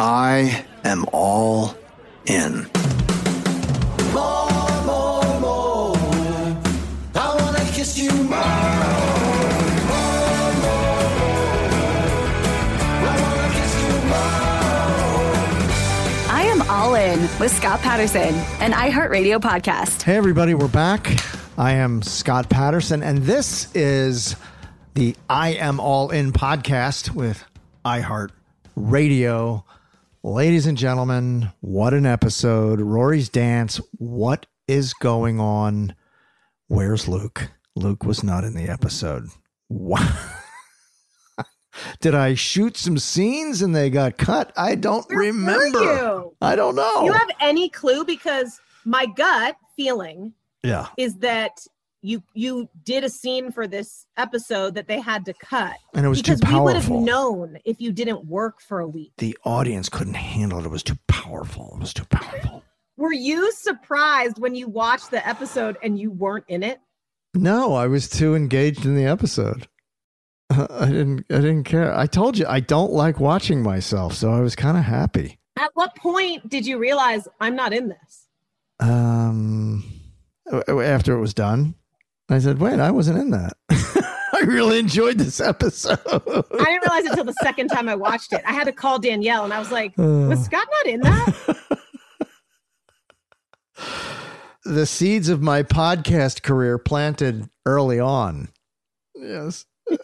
I am all in. More, more, more. I wanna kiss you more. More, more, more. I wanna kiss you more. I am all in with Scott Patterson, an iHeartRadio podcast. Hey, everybody, we're back. I am Scott Patterson, and this is the I Am All In podcast with iHeart Radio. Ladies and gentlemen, what an episode. Rory's dance. What is going on? Where's Luke? Luke was not in the episode. Wow. Did I shoot some scenes and they got cut? I don't Where remember. I don't know. You have any clue? Because my gut feeling yeah. is that you you did a scene for this episode that they had to cut. And it was too because we would have known if you didn't work for a week. The audience couldn't handle it. It was too powerful. It was too powerful. Were you surprised when you watched the episode and you weren't in it? No, I was too engaged in the episode. I didn't. I didn't care. I told you I don't like watching myself, so I was kind of happy. At what point did you realize I'm not in this? Um, after it was done, I said, "Wait, I wasn't in that." I really enjoyed this episode. I didn't realize it until the second time I watched it. I had to call Danielle and I was like, Uh. was Scott not in that? the seeds of my podcast career planted early on. Yes,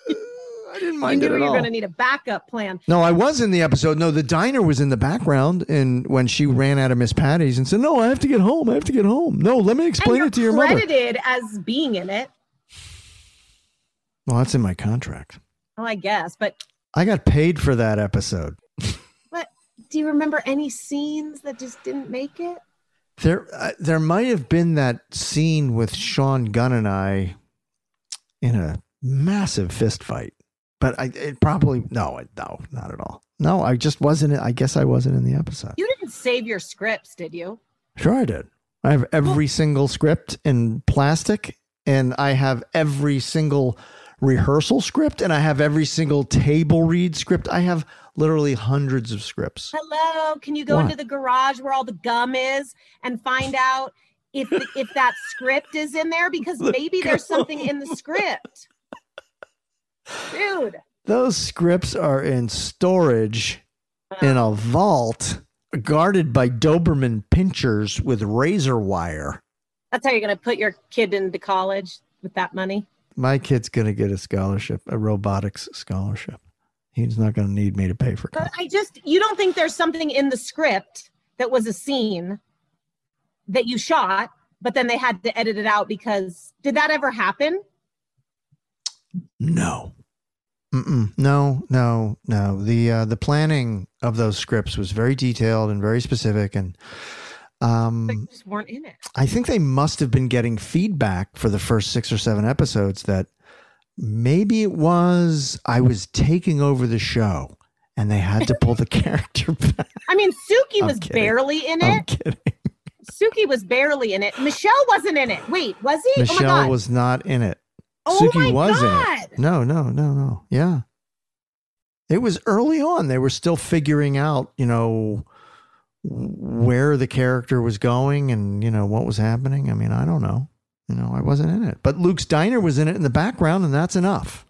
I didn't you mind knew it you at were all. going to need a backup plan. No, I was in the episode. No, the diner was in the background, and when she ran out of Miss Patty's and said, "No, I have to get home. I have to get home." No, let me explain and it to your you're mother. credited as being in it. Well, that's in my contract. Well, I guess, but I got paid for that episode. but do you remember any scenes that just didn't make it? There, uh, there might have been that scene with Sean Gunn and I in a massive fist fight. But I it probably no, no, not at all. No, I just wasn't. I guess I wasn't in the episode. You didn't save your scripts, did you? Sure, I did. I have every single script in plastic, and I have every single rehearsal script, and I have every single table read script. I have literally hundreds of scripts. Hello, can you go What? into the garage where all the gum is and find out if if that script is in there because maybe there's something in the script. Dude, Those scripts are in storage in a vault guarded by Doberman pinschers with razor wire. that's how you're going to put your kid into college with that money. My kid's going to get a scholarship, a robotics scholarship. He's not going to need me to pay for But I just you don't think there's something in the script that was a scene that you shot, but then they had to edit it out because did that ever happen? No. Mm-mm. No, no, no. The uh, the planning of those scripts was very detailed and very specific, and um, They just weren't in it. I think they must have been getting feedback for the first six or seven episodes that maybe it was I was taking over the show, and they had to pull the character back. I mean, Suki I'm was kidding. barely in I'm it. kidding. Suki was barely in it. Michelle wasn't in it. Wait, was he? oh my Michelle god. was not in it. Oh Suki my was in it. No, no, no, no. Yeah. It was early on. They were still figuring out, you know, where the character was going and, you know, what was happening. I mean, I don't know. You know, I wasn't in it. But Luke's Diner was in it in the background, and that's enough.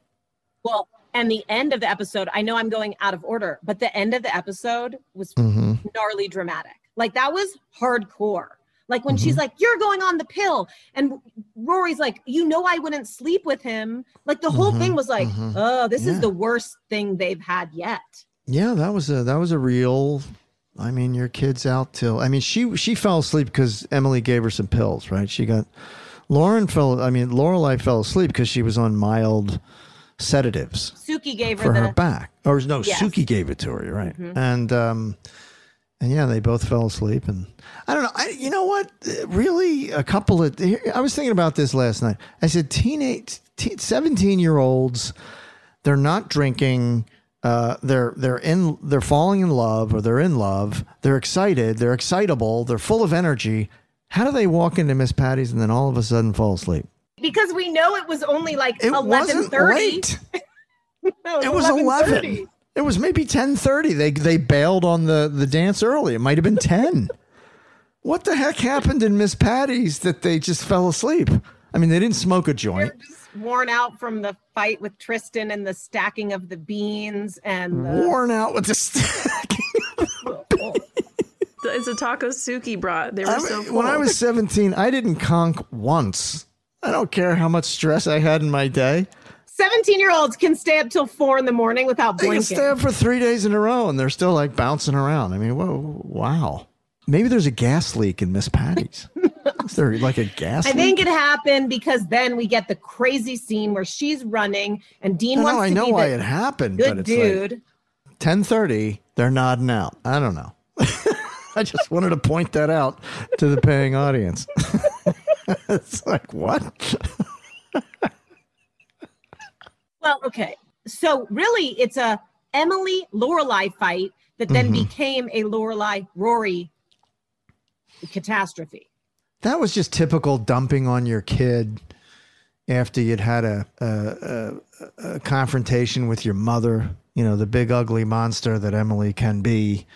Well, and the end of the episode, I know I'm going out of order, but the end of the episode was hmm gnarly dramatic. Like that was hardcore. Like when Mm-hmm. she's like, "You're going on the pill," and Rory's like, "You know, I wouldn't sleep with him." Like the whole Mhm, thing was like, mhm. "Oh, this Yeah. is the worst thing they've had yet." Yeah, that was a that was a real. I mean, your kid's out till. I mean, she she fell asleep because Emily gave her some pills, right? She got. Lauren fell. I mean, Lorelai fell asleep because she was on mild sedatives Suki gave her for the her back. Or no, Yes. Suki gave it to her, right? Mhm. And um, and yeah, they both fell asleep. And I don't know. I you know what? Really, a couple of. I was thinking about this last night. I said, teenage, seventeen year olds, they're not drinking. Uh, they're they're in they're falling in love or they're in love. They're excited. They're excitable. They're full of energy. How do they walk into Miss Patty's and then all of a sudden fall asleep? because we know it was only like It eleven wasn't thirty. late. It was eleven. It was maybe ten thirty. They they bailed on the the dance early. It might have been ten. what the heck happened in Miss Patty's that they just fell asleep? I mean, they didn't smoke a joint. Worn out from the fight with Tristan and the stacking of the beans and the, Worn out with the stack. It's a taco Suki brought. They were I so mean, full. when I was seventeen, I didn't conk once. I don't care how much stress I had in my day. 17 year olds can stay up till four in the morning without blinking. They can stay up for three days in a row and they're still like bouncing around. I mean, whoa, wow. Maybe there's a gas leak in Miss Patty's. Is there like a gas I leak? think it happened because then we get the crazy scene where she's running and Dean No, wants I to know be why it happened, good but it's dude. like ten thirty. They're nodding out. I don't know. I just wanted to point that out to the paying audience. it's like what? Well, okay. So really, it's a Emily Lorelai fight that then Mhm. became a Lorelai Rory catastrophe. That was just typical dumping on your kid after you'd had a, a, a, a confrontation with your mother. You know, the big ugly monster that Emily can be.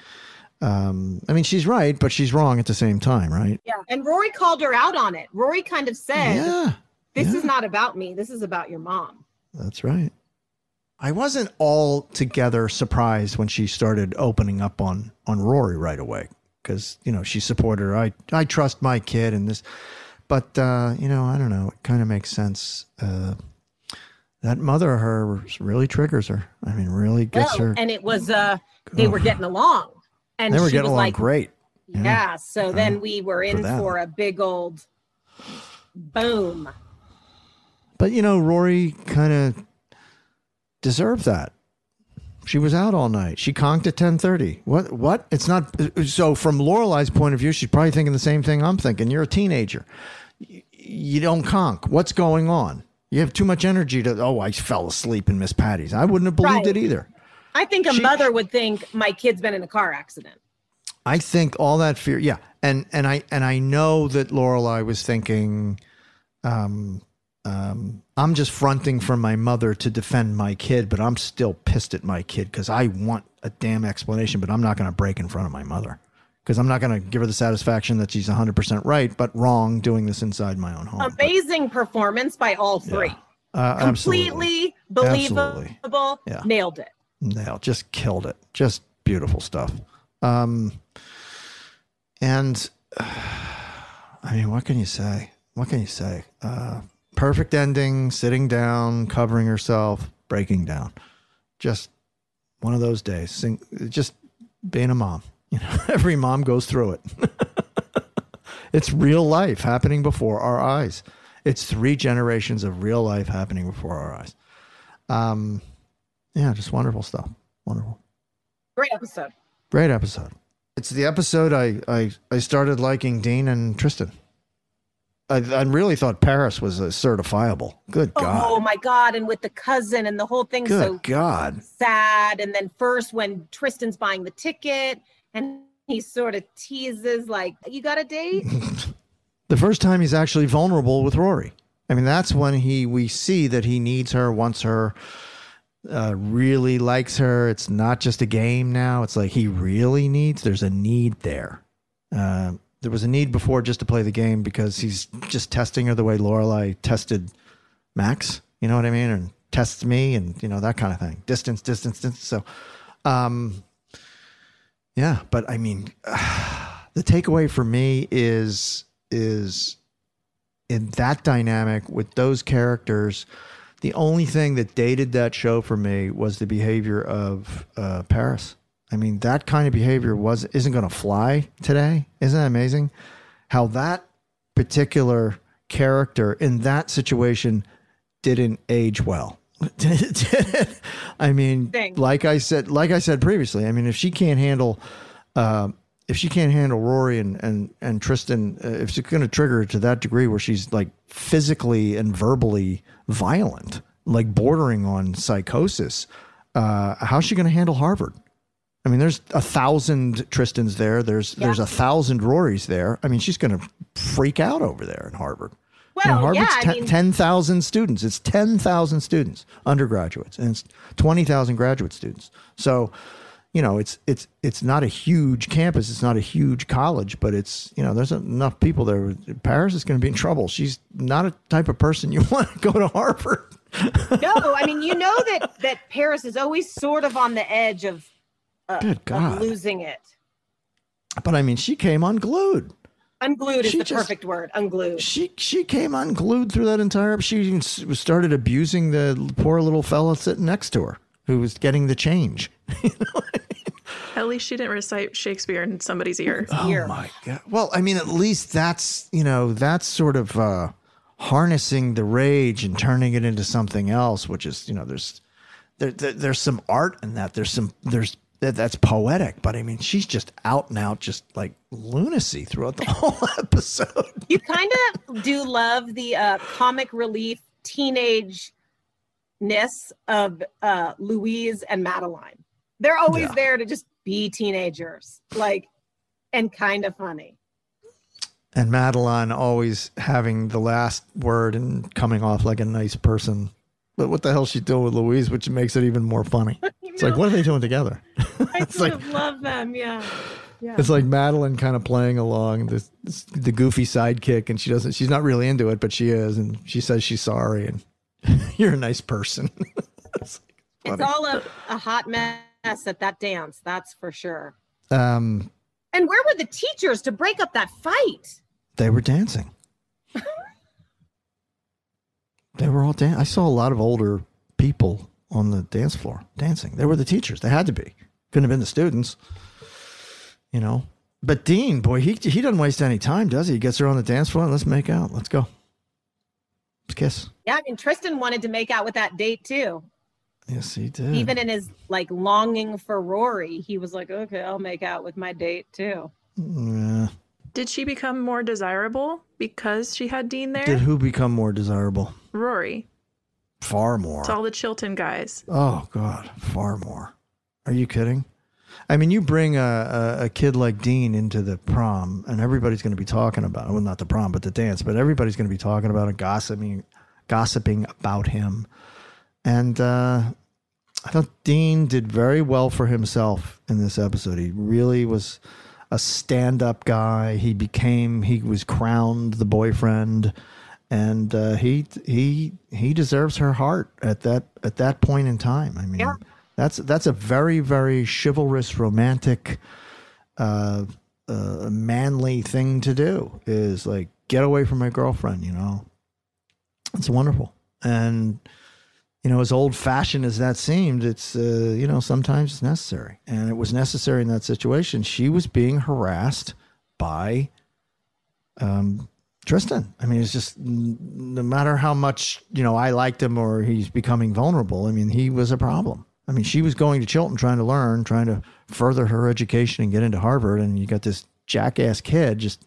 Um, I mean, she's right, but she's wrong at the same time, right? Yeah. And Rory called her out on it. Rory kind of said, Yeah, This yeah. is not about me. This is about your mom. That's right. I wasn't altogether surprised when she started opening up on on Rory right away because you know she supported her. I I trust my kid and this, but uh, you know I don't know. It kind of makes sense. Uh, that mother of hers really triggers her. I mean, really gets Well, her. and it was uh they were getting along. And they were she getting was along like, great. Yeah. So then we were in them. for a big old boom. But you know, Rory kind of deserved that. She was out all night. She conked at ten thirty. What? What? It's not. So from Lorelai's point of view, she's probably thinking the same thing I'm thinking. You're a teenager. Y- You don't conk. What's going on? You have too much energy to. Oh, I fell asleep in Miss Patty's. I wouldn't have believed Right. it either. I think a She- mother would think my kid's been in a car accident. I think all that fear, yeah, and and I and I know that Lorelai was thinking, um, um, I'm just fronting for my mother to defend my kid, but I'm still pissed at my kid because I want a damn explanation, but I'm not going to break in front of my mother because I'm not going to give her the satisfaction that she's 100 percent right, but wrong doing this inside my own home. Amazing performance by all three. Uh, absolutely, Completely believable. Absolutely. Yeah. Nailed it. nailed, just killed it, just beautiful stuff. Um, and I mean, what can you say? What can you say? Uh, perfect ending, sitting down, covering herself, breaking down. Just one of those days. Sing, just being a mom. You know, every mom goes through it. it's real life happening before our eyes. It's three generations of real life happening before our eyes. Um, yeah, just wonderful stuff. Wonderful. Great episode. Great episode. It's the episode I I, I started liking Dean and Tristan. I, I really thought Paris was a certifiable. Good God. Oh my God. And with the cousin and the whole thing Good so God. sad. And then first when Tristan's buying the ticket and he sort of teases like, you got a date? The first time he's actually vulnerable with Rory. I mean, that's when he we see that he needs her, wants her, uh, really likes her. It's not just a game now. It's like he really needs. There's a need there. Uh, there was a need before just to play the game because he's just testing her the way Lorelai tested Max. You know what I mean? And tests me, and you know that kind of thing. Distance, distance, distance. So, um, yeah. But I mean, the takeaway for me is is in that dynamic with those characters. The only thing that dated that show for me was the behavior of uh, Paris. I mean, that kind of behavior was isn't going to fly today. Isn't that amazing? How that particular character in that situation didn't age well. I mean, like I said, like I said previously. I mean, if she can't handle, uh, if she can't handle Rory and and and Tristan, uh, if she's going to trigger to that degree where she's like physically and verbally violent, like bordering on psychosis, uh, how's she going to handle Harvard? I mean, there's a thousand Tristans there. There's there's a thousand Rorys there. I mean, she's going to freak out over there in Harvard. You know, Well, yeah, Harvard's I mean- 10,000 students. It's 10,000 students, undergraduates, and it's 20,000 graduate students. So, you know, it's it's it's not a huge campus. It's not a huge college, but it's you know, there's enough people there. Paris is going to be in trouble. She's not a type of person you want to go to Harvard. no, I mean, you know that that Paris is always sort of on the edge of, uh, Good of God. losing it. But I mean, she came unglued. Unglued is the just- perfect word. Unglued. She she came unglued through that entire. Episode. She even started abusing the poor little fella sitting next to her, who was getting the change. At least she didn't recite Shakespeare in somebody's ear. Oh my god! Well, I mean, at least that's you know that's sort of uh, harnessing the rage and turning it into something else, which is you know there's there, there there's some art in that. There's some there's that, that's poetic, but I mean she's just out and out, just like lunacy throughout the whole episode. You kind of do love the uh, comic relief teenage ness of uh, Louise and Madeline. They're always Yeah. there to just be teenagers, like, and kind of funny. And Madeline always having the last word and coming off like a nice person. But what the hell she doing with Louise, which makes it even more funny. It's like, what are they doing together? I It's sort like- of love them. Yeah. Yeah. It's like Madeline kind of playing along this, this the goofy sidekick, and she doesn't. She's not really into it, but she is, and she says she's sorry, and you're a nice person. it's all a, a hot mess at that dance, that's for sure. um, And where were the teachers to break up that fight? they were dancing. they were all dancing. I saw a lot of older people on the dance floor dancing. They were the teachers. They had to be. Couldn't have been the students. You know. But Dean, boy, he he doesn't waste any time, does he? He gets her on the dance floor and let's make out. Let's go. Let's kiss. Yeah, I mean, Tristan wanted to make out with that date too. Yes, he did. Even in his like longing for Rory, he was like, okay, I'll make out with my date too. Mm, yeah. Did she become more desirable because she had Dean there? Did who become more desirable? Rory. Far more. It's all the Chilton guys. Oh God, far more. Are you kidding? I mean, you bring a, a, a kid like Dean into the prom, and everybody's going to be talking about well, not the prom, but the dance. But everybody's going to be talking about it, gossiping, gossiping about him. And uh, I thought Dean did very well for himself in this episode. He really was a stand-up guy. He became he was crowned the boyfriend, and uh, he he he deserves her heart at that at that point in time. I mean, that's that's a very very chivalrous, romantic, uh, uh, manly thing to do. Is like get away from my girlfriend. You know, it's wonderful and you know, as old fashioned as that seemed, it's, uh, you know, sometimes it's necessary. And it was necessary in that situation. She was being harassed by um, Tristan. I mean, it's just no matter how much, you know, I liked him or he's becoming vulnerable, I mean, he was a problem. I mean, she was going to Chilton trying to learn, trying to further her education and get into Harvard. And you got this jackass kid just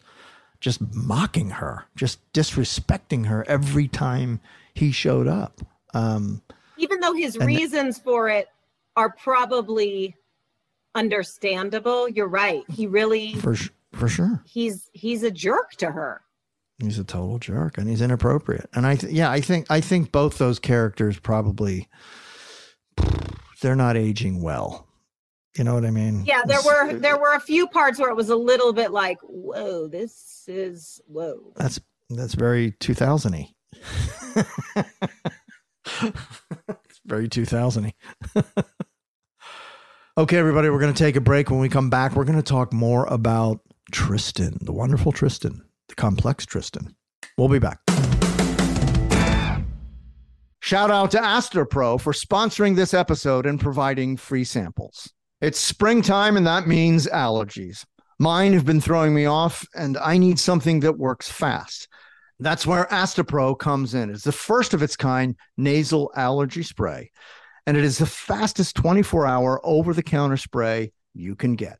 just mocking her, just disrespecting her every time he showed up. Um, Even though his reasons for it are probably understandable, you're right. He really for for sure, he's he's a jerk to her. He's a total jerk and he's inappropriate. And I, th- yeah, I think I think both those characters probably they're not aging well. You know what I mean? Yeah, there were there were a few parts where it was a little bit like, whoa, this is whoa. That's that's very 2000y. it's very 2000y. okay, everybody, we're going to take a break. When we come back, we're going to talk more about Tristan, the wonderful Tristan, the complex Tristan. We'll be back. Shout out to Astepro for sponsoring this episode and providing free samples. It's springtime, and that means allergies. Mine have been throwing me off, and I need something that works fast. That's where Astepro comes in. It's the first of its kind nasal allergy spray, and it is the fastest 24 hour over the counter spray you can get.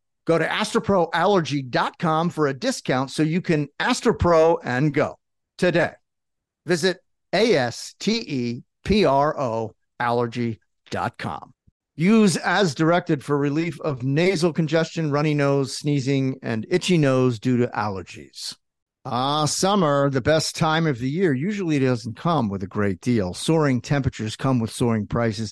Go to asteproallergy.com for a discount so you can Astepro and go today. Visit A S T E P R O allergy.com. Use as directed for relief of nasal congestion, runny nose, sneezing, and itchy nose due to allergies. Ah, summer, the best time of the year, usually doesn't come with a great deal. Soaring temperatures come with soaring prices,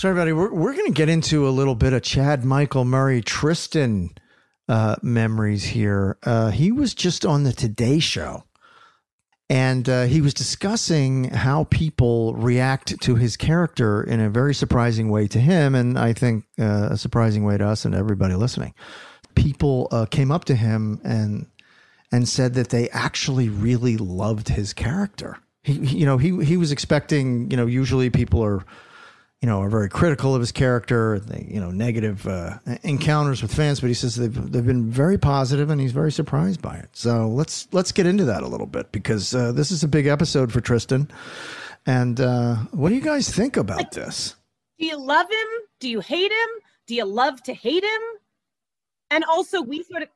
So, everybody, we're, we're going to get into a little bit of Chad Michael Murray Tristan uh, memories here. Uh, he was just on the Today Show and uh, he was discussing how people react to his character in a very surprising way to him, and I think uh, a surprising way to us and everybody listening. People uh, came up to him and and said that they actually really loved his character. He, you know, he he was expecting, you know, usually people are you know, are very critical of his character, they, you know, negative uh, encounters with fans. But he says they've they've been very positive, and he's very surprised by it. So let's let's get into that a little bit because uh, this is a big episode for Tristan. And uh, what do you guys think about this? Do you love him? Do you hate him? Do you love to hate him? And also, we sort of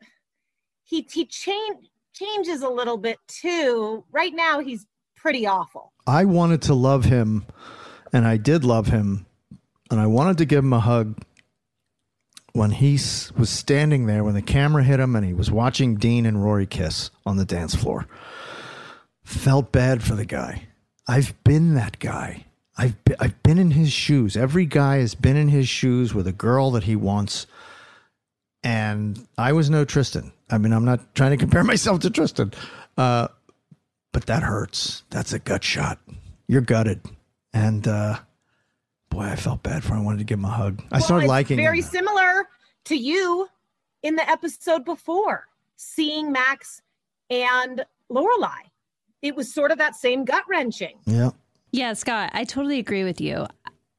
he he change changes a little bit too. Right now, he's pretty awful. I wanted to love him, and I did love him, and I wanted to give him a hug when he was standing there when the camera hit him and he was watching Dean and Rory kiss on the dance floor. Felt bad for the guy. I've been that guy. I've been, I've been in his shoes. Every guy has been in his shoes with a girl that he wants. And I was no Tristan. I mean, I'm not trying to compare myself to Tristan. Uh, but that hurts. That's a gut shot. You're gutted. And uh, boy, I felt bad for him. I wanted to give him a hug. I Well, started it's liking very him. similar to you in the episode before, seeing Max and Lorelai. It was sort of that same gut wrenching. Yeah. Yeah, Scott, I totally agree with you.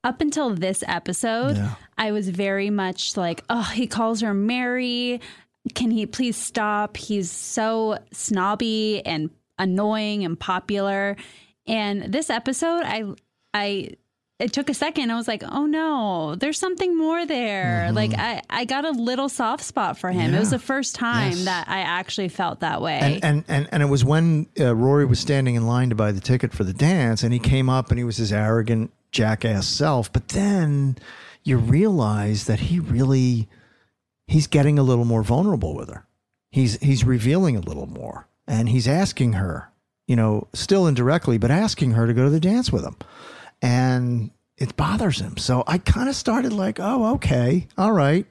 Up until this episode, Yeah. I was very much like, oh, he calls her Mary. Can he please stop? He's so snobby and annoying and popular. And this episode, I, I, it took a second. I was like, oh no, there's something more there. Like I, I got a little soft spot for him. It was Mm-hmm. The first time Yes. that I actually felt that way. And, and and and it was when uh, Rory was standing in line to buy the ticket for the dance, and he came up and he was his arrogant jackass self. But then you realize that he really he's getting a little more vulnerable with her. He's he's revealing a little more, and he's asking her, you know, still indirectly, but asking her to go to the dance with him, and it bothers him. So I kind of started like, oh, okay, all right.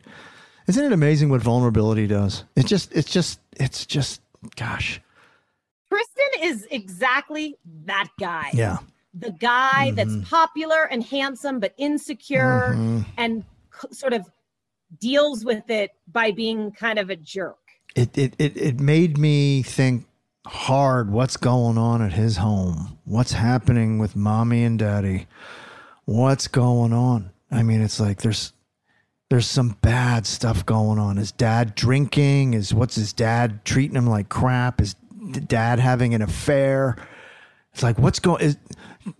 Isn't it amazing what vulnerability does? It just, it's just, it's just, gosh, Tristan is exactly that guy. yeah. The guy Mhm. that's popular and handsome, but insecure Mhm. and c- sort of deals with it by being kind of a jerk. It, it, it, it made me think hard what's going on at his home, what's happening with mommy and daddy, what's going on. I mean, it's like there's, there's some bad stuff going on. Is dad drinking? Is what's his dad treating him like crap? Is dad having an affair? It's like what's going? Is,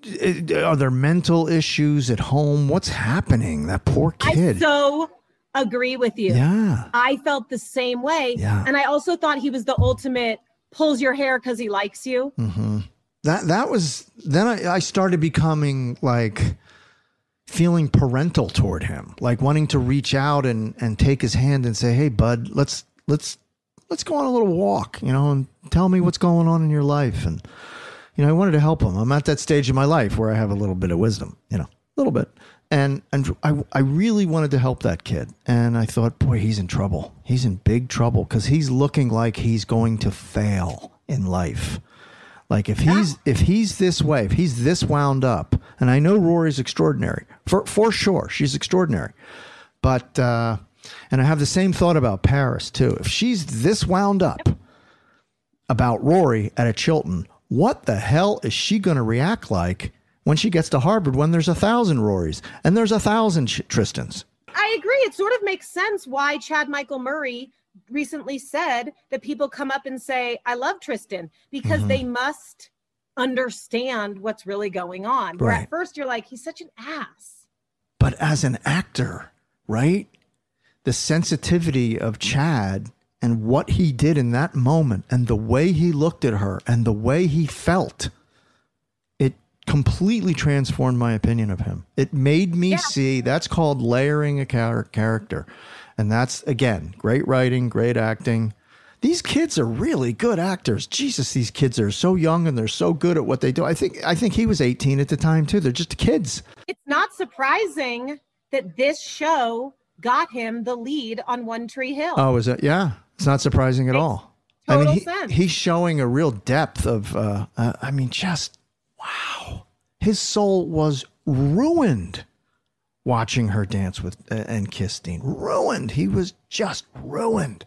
is are there mental issues at home? What's happening? That poor kid. I so agree with you. Yeah. I felt the same way. Yeah. And I also thought he was the ultimate pulls your hair because he likes you. hmm That that was then I, I started becoming like feeling parental toward him, like wanting to reach out and and take his hand and say, "Hey, bud, let's let's let's go on a little walk, you know, and tell me what's going on in your life." And you know, I wanted to help him. I'm at that stage in my life where I have a little bit of wisdom, you know, a little bit. And and I I really wanted to help that kid. And I thought, boy, he's in trouble. He's in big trouble cuz he's looking like he's going to fail in life. Like if he's if he's this way, if he's this wound up, and I know Rory's extraordinary for for sure, she's extraordinary, but uh, and I have the same thought about Paris too. If she's this wound up, about Rory at a Chilton. What the hell is she going to react like when she gets to Harvard when there's a thousand Rorys and there's a thousand Tristans? I agree. It sort of makes sense why Chad Michael Murray recently said that people come up and say, I love Tristan because Mhm. they must understand what's really going on. Where at first you're like, he's such an ass. But as an actor, right? The sensitivity of Chad and what he did in that moment and the way he looked at her and the way he felt, completely transformed my opinion of him. It made me see that's called layering a char- character. And that's, again, great writing, great acting. These kids are really good actors. Jesus, these kids are so young and they're so good at what they do. I think I think he was 18 at the time too. They're just kids. It's not surprising that this show got him the lead on One Tree Hill. Oh, is it? Yeah, it's not surprising at all. I mean, total he- sense. he's showing a real depth of. Uh, uh, I mean, just wow. His soul was ruined watching her dance with uh, and kiss Dean. Ruined. He was just ruined.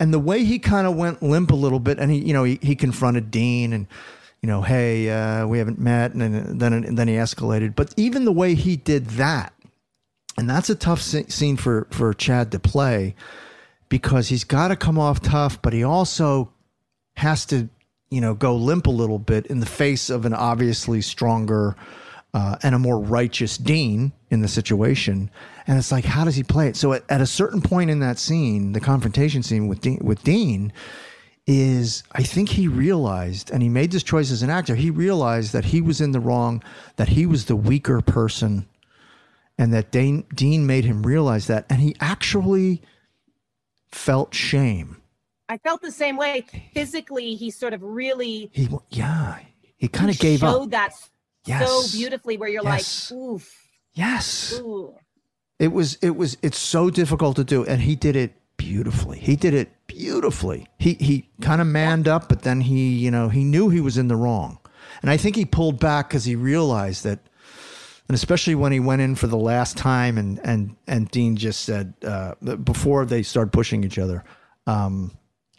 And the way he kind of went limp a little bit, and he, you know, he, he confronted Dean and, you know, hey, uh, we haven't met, and then and then he escalated. But even the way he did that, and that's a tough sce- scene for for Chad to play because he's got to come off tough, but he also has to, you know, go limp a little bit in the face of an obviously stronger uh, and a more righteous Dean in the situation. And it's like, how does he play it? So at, at a certain point in that scene, the confrontation scene with Dean, with Dean, is I think he realized, and he made this choice as an actor. He realized that he was in the wrong, that he was the weaker person, and that Dean, Dean made him realize that, and he actually felt shame. I felt the same way. Physically, he sort of really He, yeah, he kind of gave showed up. that Yes. so beautifully where you're Yes. like, oof. Yes. Ooh. It was it was it's so difficult to do and he did it beautifully. He did it beautifully. He he kind of manned up but then he, you know, he knew he was in the wrong. And I think he pulled back cuz he realized that and especially when he went in for the last time and and and Dean just said uh before they started pushing each other um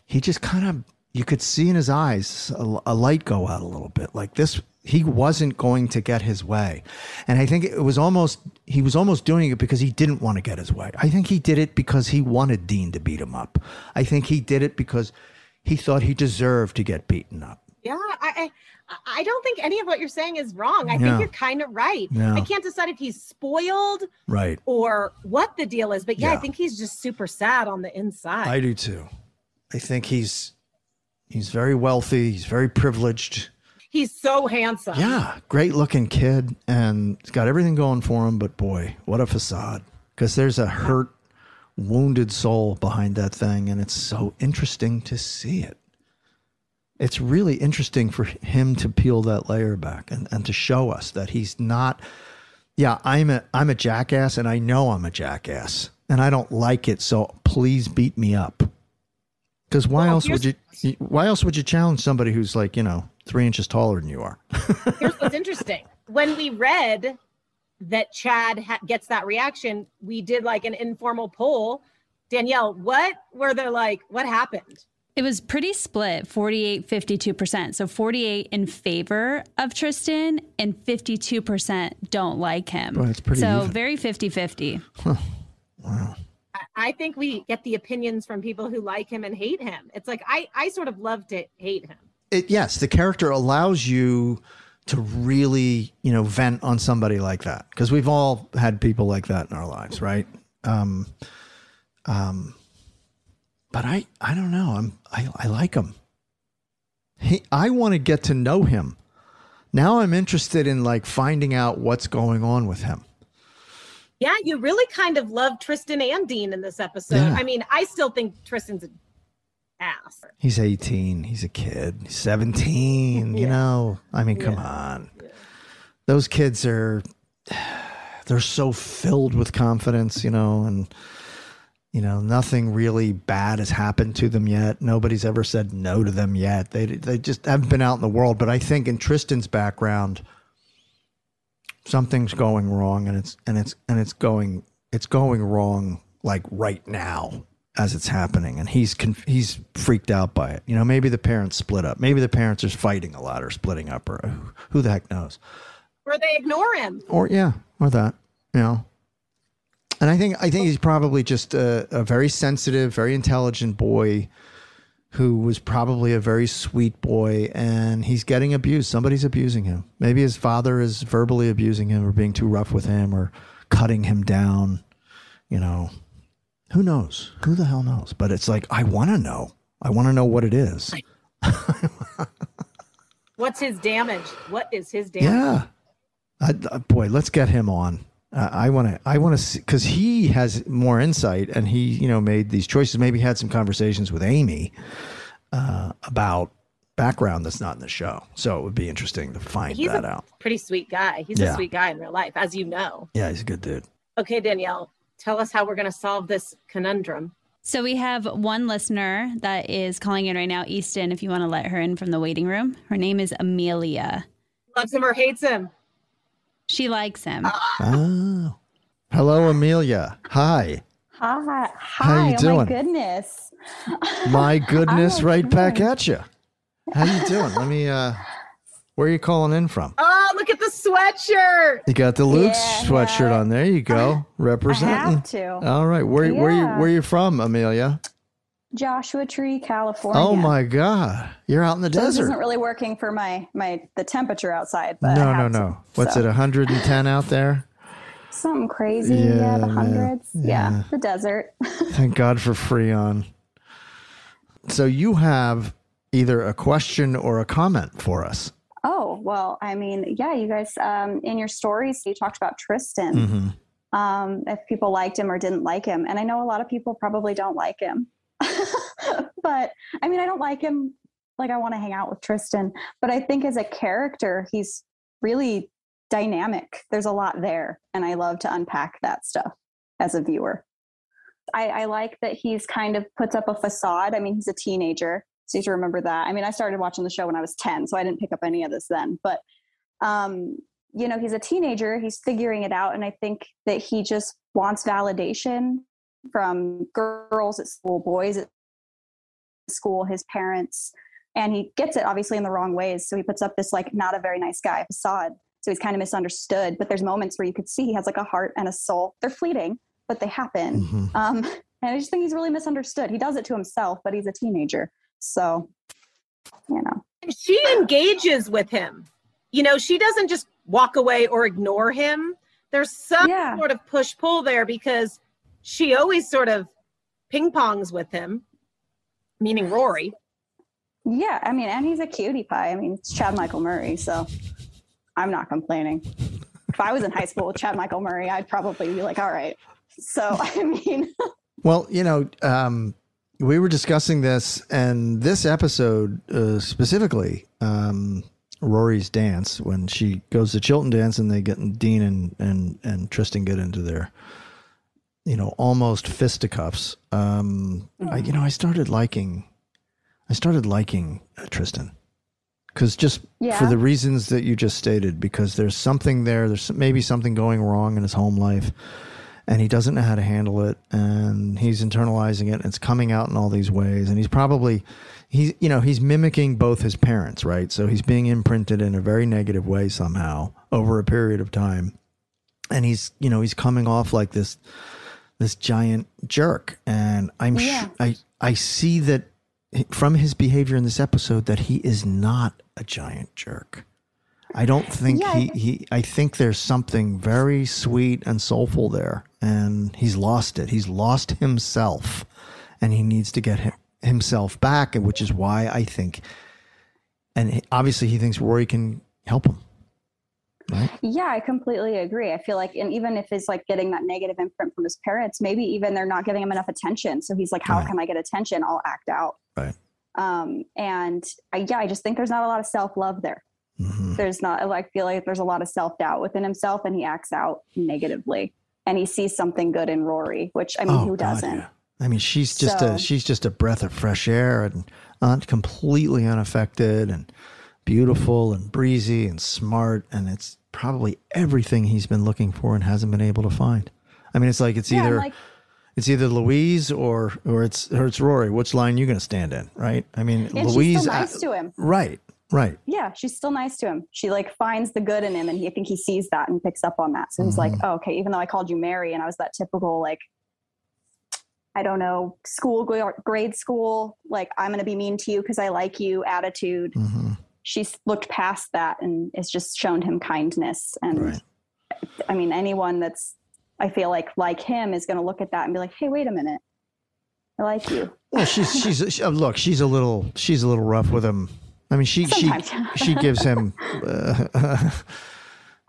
he just kind of you could see in his eyes a, a light go out a little bit like this he wasn't going to get his way and i think it was almost he was almost doing it because he didn't want to get his way i think he did it because he wanted dean to beat him up i think he did it because he thought he deserved to get beaten up Yeah, I, I I don't think any of what you're saying is wrong. I Yeah. think you're kind of right. Yeah. I can't decide if he's spoiled right or what the deal is, but yeah, I think he's just super sad on the inside. i do too i think he's he's very wealthy he's very privileged he's so handsome. Yeah, great looking kid, and he's got everything going for him. But boy, what a facade! Because there's a hurt, wounded soul behind that thing, and it's so interesting to see it. It's really interesting for him to peel that layer back and, and to show us that he's not. Yeah, I'm a I'm a jackass, and I know I'm a jackass, and I don't like it. So please beat me up. Because why Well, else would you? Why else would you challenge somebody who's like you know three inches taller than you are? Here's what's interesting. When we read that Chad ha- gets that reaction, we did like an informal poll. Danielle, what were they like? What happened? It was pretty split 48 52%. So 48 in favor of Tristan and 52% don't like him. Boy, that's pretty so even. very 50 50. I- I think we get the opinions from people who like him and hate him. It's like I, I sort of love to hate him. it, yes, the character allows you to really, you know, vent on somebody like that because we've all had people like that in our lives, right? Um, um, but I, I don't know. I'm, I, I like him. He, I want to get to know him. Now I'm interested in like finding out what's going on with him. Yeah, you really kind of love Tristan and Dean in this episode. Yeah. I mean, I still think Tristan's an ass. He's 18. He's a kid. He's 17. You know, I mean, come on. Those kids are, they're so filled with confidence, you know, and, you know, nothing really bad has happened to them yet. Nobody's ever said no to them yet. They, they just haven't been out in the world. But I think in Tristan's background, something's going wrong and it's, and it's, and it's going, it's going wrong like right now. as it's happening, and he's conf- he's freaked out by it. You know, maybe the parents split up. Maybe the parents are fighting a lot or splitting up, or who- the heck knows? Or they ignore him. Or yeah, or that. You know. And I think I think he's probably just a, a very sensitive, very intelligent boy who was probably a very sweet boy and he's getting abused. Somebody's abusing him. Maybe his father is verbally abusing him or being too rough with him or cutting him down. You know, who knows? Who the hell knows? But it's like, I want to know. I want to know what it is. What's his damage? What is his damage? Yeah. I, I- boy, let's get him on. Uh, I want to. I want to see because he has more insight, and he, you know, made these choices. Maybe had some conversations with Amy uh, about background that's not in the show. So it would be interesting to find He's that a out. pretty sweet guy. He's Yeah. a sweet guy in real life, as you know. Yeah, he's a good dude. Okay, Danielle, tell us how we're going to solve this conundrum. So we have one listener that is calling in right now, Easton, if you want to let her in from the waiting room. Her name is Amelia. Loves him or hates him. She likes him. Oh, hello, Amelia. Hi. Hi. Hi. How you oh doing? my goodness. My goodness, I'm right back at you. How you doing? Let me. uh Where are you calling in from? Oh, look at the sweatshirt. You got the Luke's Yeah, sweatshirt on. There you go, representing. Have to. All right, where where you Yeah. where you from, Amelia? Joshua Tree, California. Oh my God, you're out in the So this desert. isn't really working for my my the temperature outside, but No, no, to, no. What's so. it? 110 out there? Something crazy. Yeah, Yeah, the hundreds. Yeah. Yeah. the desert. Thank God for Freon. So you have either a question or a comment for us. Oh well, I mean, yeah, you guys um, in your stories you talked about Tristan. Mhm. um, if people liked him or didn't like him. And I know a lot of people probably don't like him. but I mean, I don't like him like I want to hang out with Tristan. But I think as a character, he's really dynamic. There's a lot there. And I love to unpack that stuff as a viewer. I, I like that he's kind of puts up a facade. I mean, he's a teenager. So you to remember that. I mean, I started watching the show when I was 10, so I didn't pick up any of this then. But um, you know, he's a teenager, he's figuring it out. And I think that he just wants validation from girls at school, boys at school, his parents. And he gets it obviously in the wrong ways. So he puts up this like not a very nice guy facade. So he's kind of misunderstood. But there's moments where you could see he has like a heart and a soul. They're fleeting, but they happen. Mm-hmm. Um, and I just think he's really misunderstood. He does it to himself, but he's a teenager. So, you know. And she engages with him. You know, she doesn't just walk away or ignore him. There's some sort of push pull there because she always sort of ping pongs with him, meaning Rory. Yeah, I mean, and he's a cutie pie. I mean, it's Chad Michael Murray, so I'm not complaining. If I was in high school with Chad Michael Murray, I'd probably be like, all right. So, I mean, Well, you know, um, we were discussing this, and this episode uh, specifically, um, Rory's dance when she goes to Chilton dance, and they get Dean and and and Tristan get into their, you know, almost fisticuffs. Um, I, you know, I started liking, I started liking uh, Tristan because just for the reasons that you just stated, because there's something there. There's maybe something going wrong in his home life and he doesn't know how to handle it and he's internalizing it and it's coming out in all these ways and he's probably he's you know he's mimicking both his parents right so he's being imprinted in a very negative way somehow over a period of time and he's you know he's coming off like this this giant jerk. And i'm sh- i i see that from his behavior in this episode that he is not a giant jerk. I don't think Yeah, he, he I think there's something very sweet and soulful there. And he's lost it. He's lost himself. And he needs to get him, himself back and which is why I think and obviously he thinks Rory can help him. Right? yeah, I completely agree. I feel like, and even if he's like getting that negative imprint from his parents, maybe even they're not giving him enough attention. So he's like, how Right. can I get attention? I'll act out. Right. Um, and I, yeah, I just think there's not a lot of self love there. Mm-hmm. There's not, I feel like there's a lot of self doubt within himself and he acts out negatively and he sees something good in Rory, which I mean, Oh, who God, doesn't? yeah. I mean, she's just So- a she's just a breath of fresh air and uh, completely unaffected and beautiful and breezy and smart and it's probably everything he's been looking for and hasn't been able to find. I mean, it's like it's Yeah, either like- it's either Louise or or it's or it's Rory. Which line you going to stand in, right? I mean, Louise. she's still nice to him. Right, right. Yeah, she's still nice to him. She like finds the good in him, and he, I think he sees that and picks up on that. So he's like, Mm-hmm. oh, okay, even though I called you Mary, and I was that typical like, I don't know, school grade school, like I'm gonna be mean to you because I like you attitude. Mm-hmm. She's looked past that and has just shown him kindness. And I mean, anyone that's I feel like like him is gonna look at that and be like, hey, wait a minute, I like you. Well, she's she's she, uh, look. She's a little she's a little rough with him. I mean, she she she gives him uh,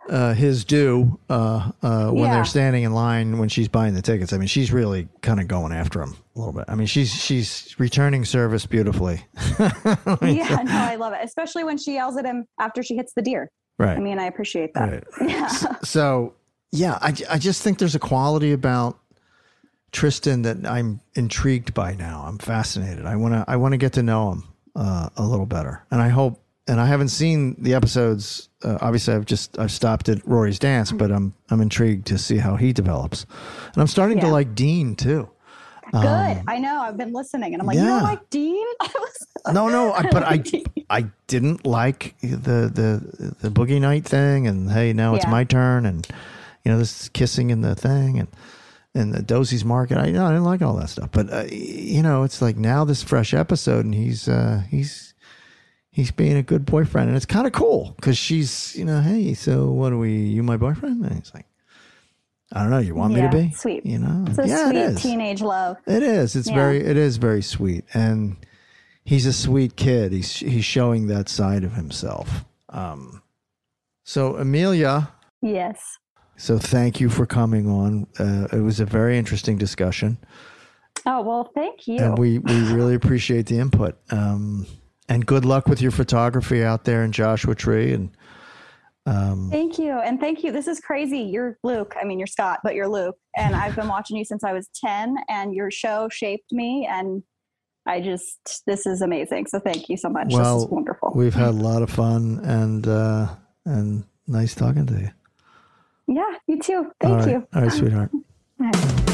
uh, his due uh, uh, when Yeah. they're standing in line when she's buying the tickets. I mean, she's really kind of going after him a little bit. I mean, she's she's returning service beautifully. yeah, no, I love it, especially when she yells at him after she hits the deer. Right. I mean, I appreciate that. Right. Yeah. So yeah, I, I just think there's a quality about Tristan that I'm intrigued by now. I'm fascinated. I want to I want to get to know him uh, a little better, and I hope. And I haven't seen the episodes. Uh, obviously, I've just I've stopped at Rory's dance, but I'm I'm intrigued to see how he develops, and I'm starting to like Dean too. Good. Um, I know. I've been listening, and I'm like, you don't like Dean? No, no, I, but I I didn't like the the the boogie night thing, and hey, now it's Yeah. my turn, and you know this kissing in the thing, and and the Doose's market. I no, I didn't like all that stuff, but uh, you know, it's like now this fresh episode, and he's uh, he's he's being a good boyfriend, and it's kind of cool because she's you know, hey, so what are we? You my boyfriend? And he's like, I don't know. You want yeah, me to be? sweet. You know? it's a yeah, sweet it is. teenage love. It is. It's Yeah. very. It is very sweet, and he's a sweet kid. He's he's showing that side of himself. Um, so Amelia, Yes. so thank you for coming on. Uh, it was a very interesting discussion, Oh well, thank you. and we we really appreciate the input. Um, and good luck with your photography out there in Joshua Tree. And um, Thank you. And thank you. This is crazy. You're Luke. I mean, you're Scott, but you're Luke. And I've been watching you since I was 10, and your show shaped me. And I just, this is amazing. So thank you so much. this well, is wonderful. we've had a lot of fun, and uh, and nice talking to you. yeah, you too. Thank All right. you. All right, sweetheart. All right.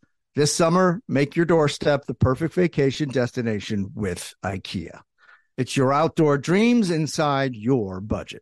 This summer, make your doorstep the perfect vacation destination with IKEA. It's your outdoor dreams inside your budget.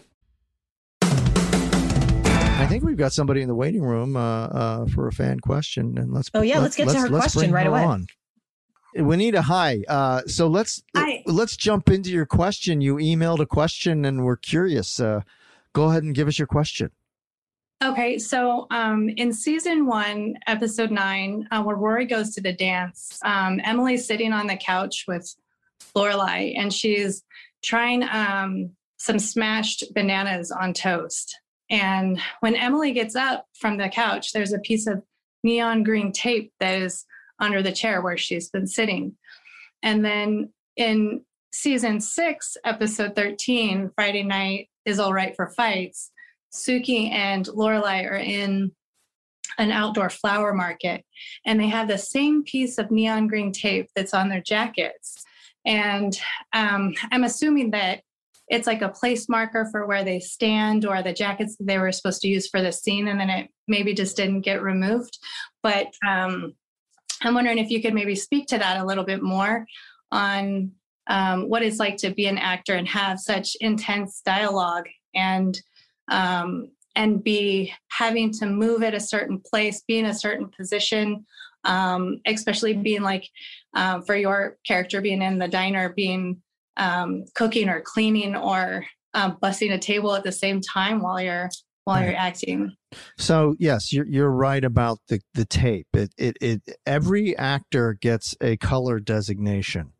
I think we've got somebody in the waiting room uh, uh, for a fan question, and let's. Oh, yeah, let's get to her question bring right her away. on. Juanita, hi. Uh, so let's Hi. let's jump into your question. You emailed a question, and we're curious. Uh, go ahead and give us your question. Okay, so um, in season one, episode nine, uh, where Rory goes to the dance, um, Emily's sitting on the couch with Lorelai, and she's trying um, some smashed bananas on toast. And when Emily gets up from the couch, there's a piece of neon green tape that is under the chair where she's been sitting. And then in season six, episode 13, Friday night is all right for fights. Sookie and Lorelai are in an outdoor flower market and they have the same piece of neon green tape that's on their jackets. And um, I'm assuming that it's like a place marker for where they stand or the jackets they were supposed to use for the scene and then it maybe just didn't get removed. But um, I'm wondering if you could maybe speak to that a little bit more on um, what it's like to be an actor and have such intense dialogue and um, and be having to move at a certain place, be in a certain position, um, especially being like um, for your character being in the diner, being um, cooking or cleaning or um, bussing a table at the same time while you're while you're acting. So yes, you're you're right about the the tape. It it, it every actor gets a color designation.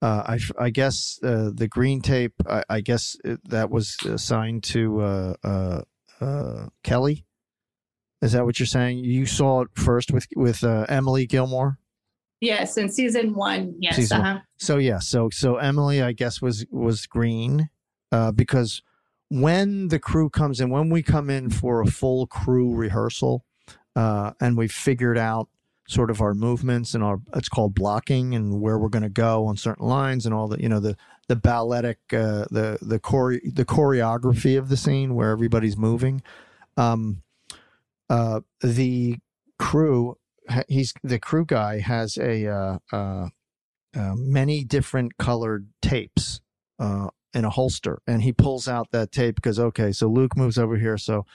Uh, I, I guess uh, the green tape. I, I guess it, that was assigned to uh, uh, uh, Kelly. Is that what you're saying? You saw it first with with uh, Emily Gilmore. Yes, in season one. Yes. Season uh-huh. So yeah, so so Emily, I guess was was green, uh, because when the crew comes in, when we come in for a full crew rehearsal, uh, and we've figured out sort of our movements and our it's called blocking and where we're going to go on certain lines and all the you know the the balletic uh, the the chore- the choreography of the scene where everybody's moving. Um, uh, the crew he's the crew guy has a uh, uh, uh, many different colored tapes uh, in a holster, and he pulls out that tape because okay, so Luke moves over here, so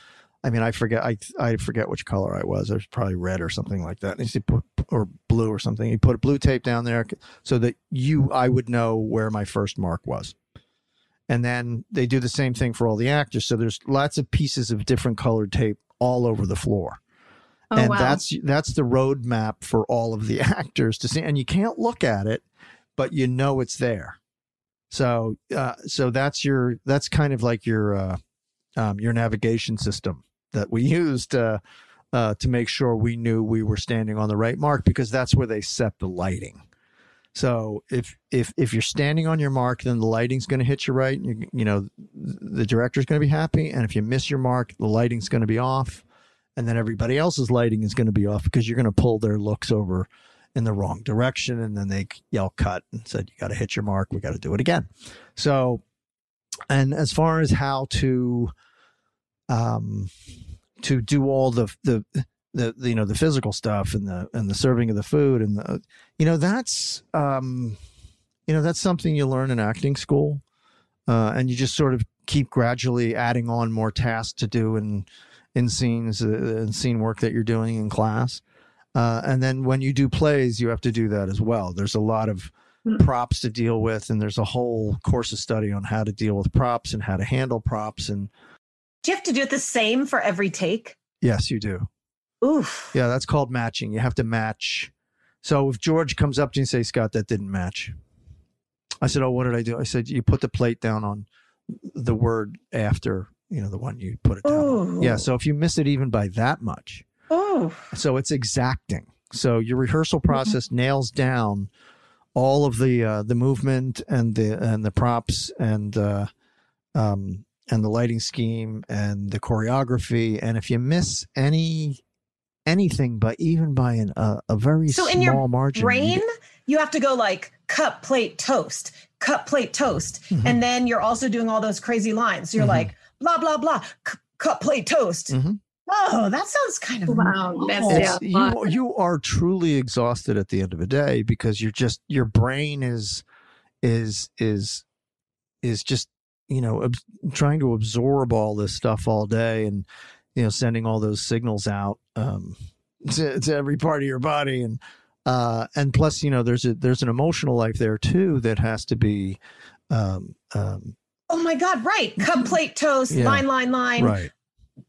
I mean I forget I I forget which color I was. I was probably red or something like that. And he put or blue or something. He put a blue tape down there so that you I would know where my first mark was. And then they do the same thing for all the actors. So there's lots of pieces of different colored tape all over the floor Oh, and wow. that's that's the roadmap for all of the actors to see. And you can't look at it but you know it's there. So uh, so that's your that's kind of like your uh, um, your navigation system that we used uh, uh, to make sure we knew we were standing on the right mark because that's where they set the lighting. So if if if you're standing on your mark then the lighting's going to hit you right and you, you know the director's going to be happy. And if you miss your mark the lighting's going to be off and then everybody else's lighting is going to be off because you're going to pull their looks over in the wrong direction and then they yell cut and said you got to hit your mark we got to do it again. So and as far as how to um to do all the the the, the you know the physical stuff and the and the serving of the food and the you know that's um you know that's something you learn in acting school uh, and you just sort of keep gradually adding on more tasks to do in in scenes uh, and scene work that you're doing in class. Uh, and then when you do plays you have to do that as well. There's a lot of props to deal with and there's a whole course of study on how to deal with props and how to handle props and Do you have to do it the same for every take? yes you do. Oof. yeah that's called matching. You have to match. So if george comes up to you and say scott that didn't match. I said oh what did i do? I said you put the plate down on the word after you know the one you put it down. Ooh. yeah so if you miss it even by that much Oh. so it's exacting So your rehearsal process nails down all of the uh, the movement and the and the props and uh, um, and the lighting scheme and the choreography. And if you miss any anything, but even by an, uh, a very So small in your margin, you brain, you have to go like cup, plate, toast, cup, plate, toast. Mhm. And then you're also doing all those crazy lines. So you're Mhm. like, blah, blah, blah, c- cup, plate, toast. Mhm. Oh, that sounds kind of Wow, that's awful. it's, you you are truly exhausted at the end of the day because you're just your brain is is is is just you know ab- trying to absorb all this stuff all day and you know sending all those signals out um to, to every part of your body and uh and plus you know there's a there's an emotional life there too that has to be um um Oh my God, right. Cup, mm-hmm. plate, toast, Yeah. line, line, line. right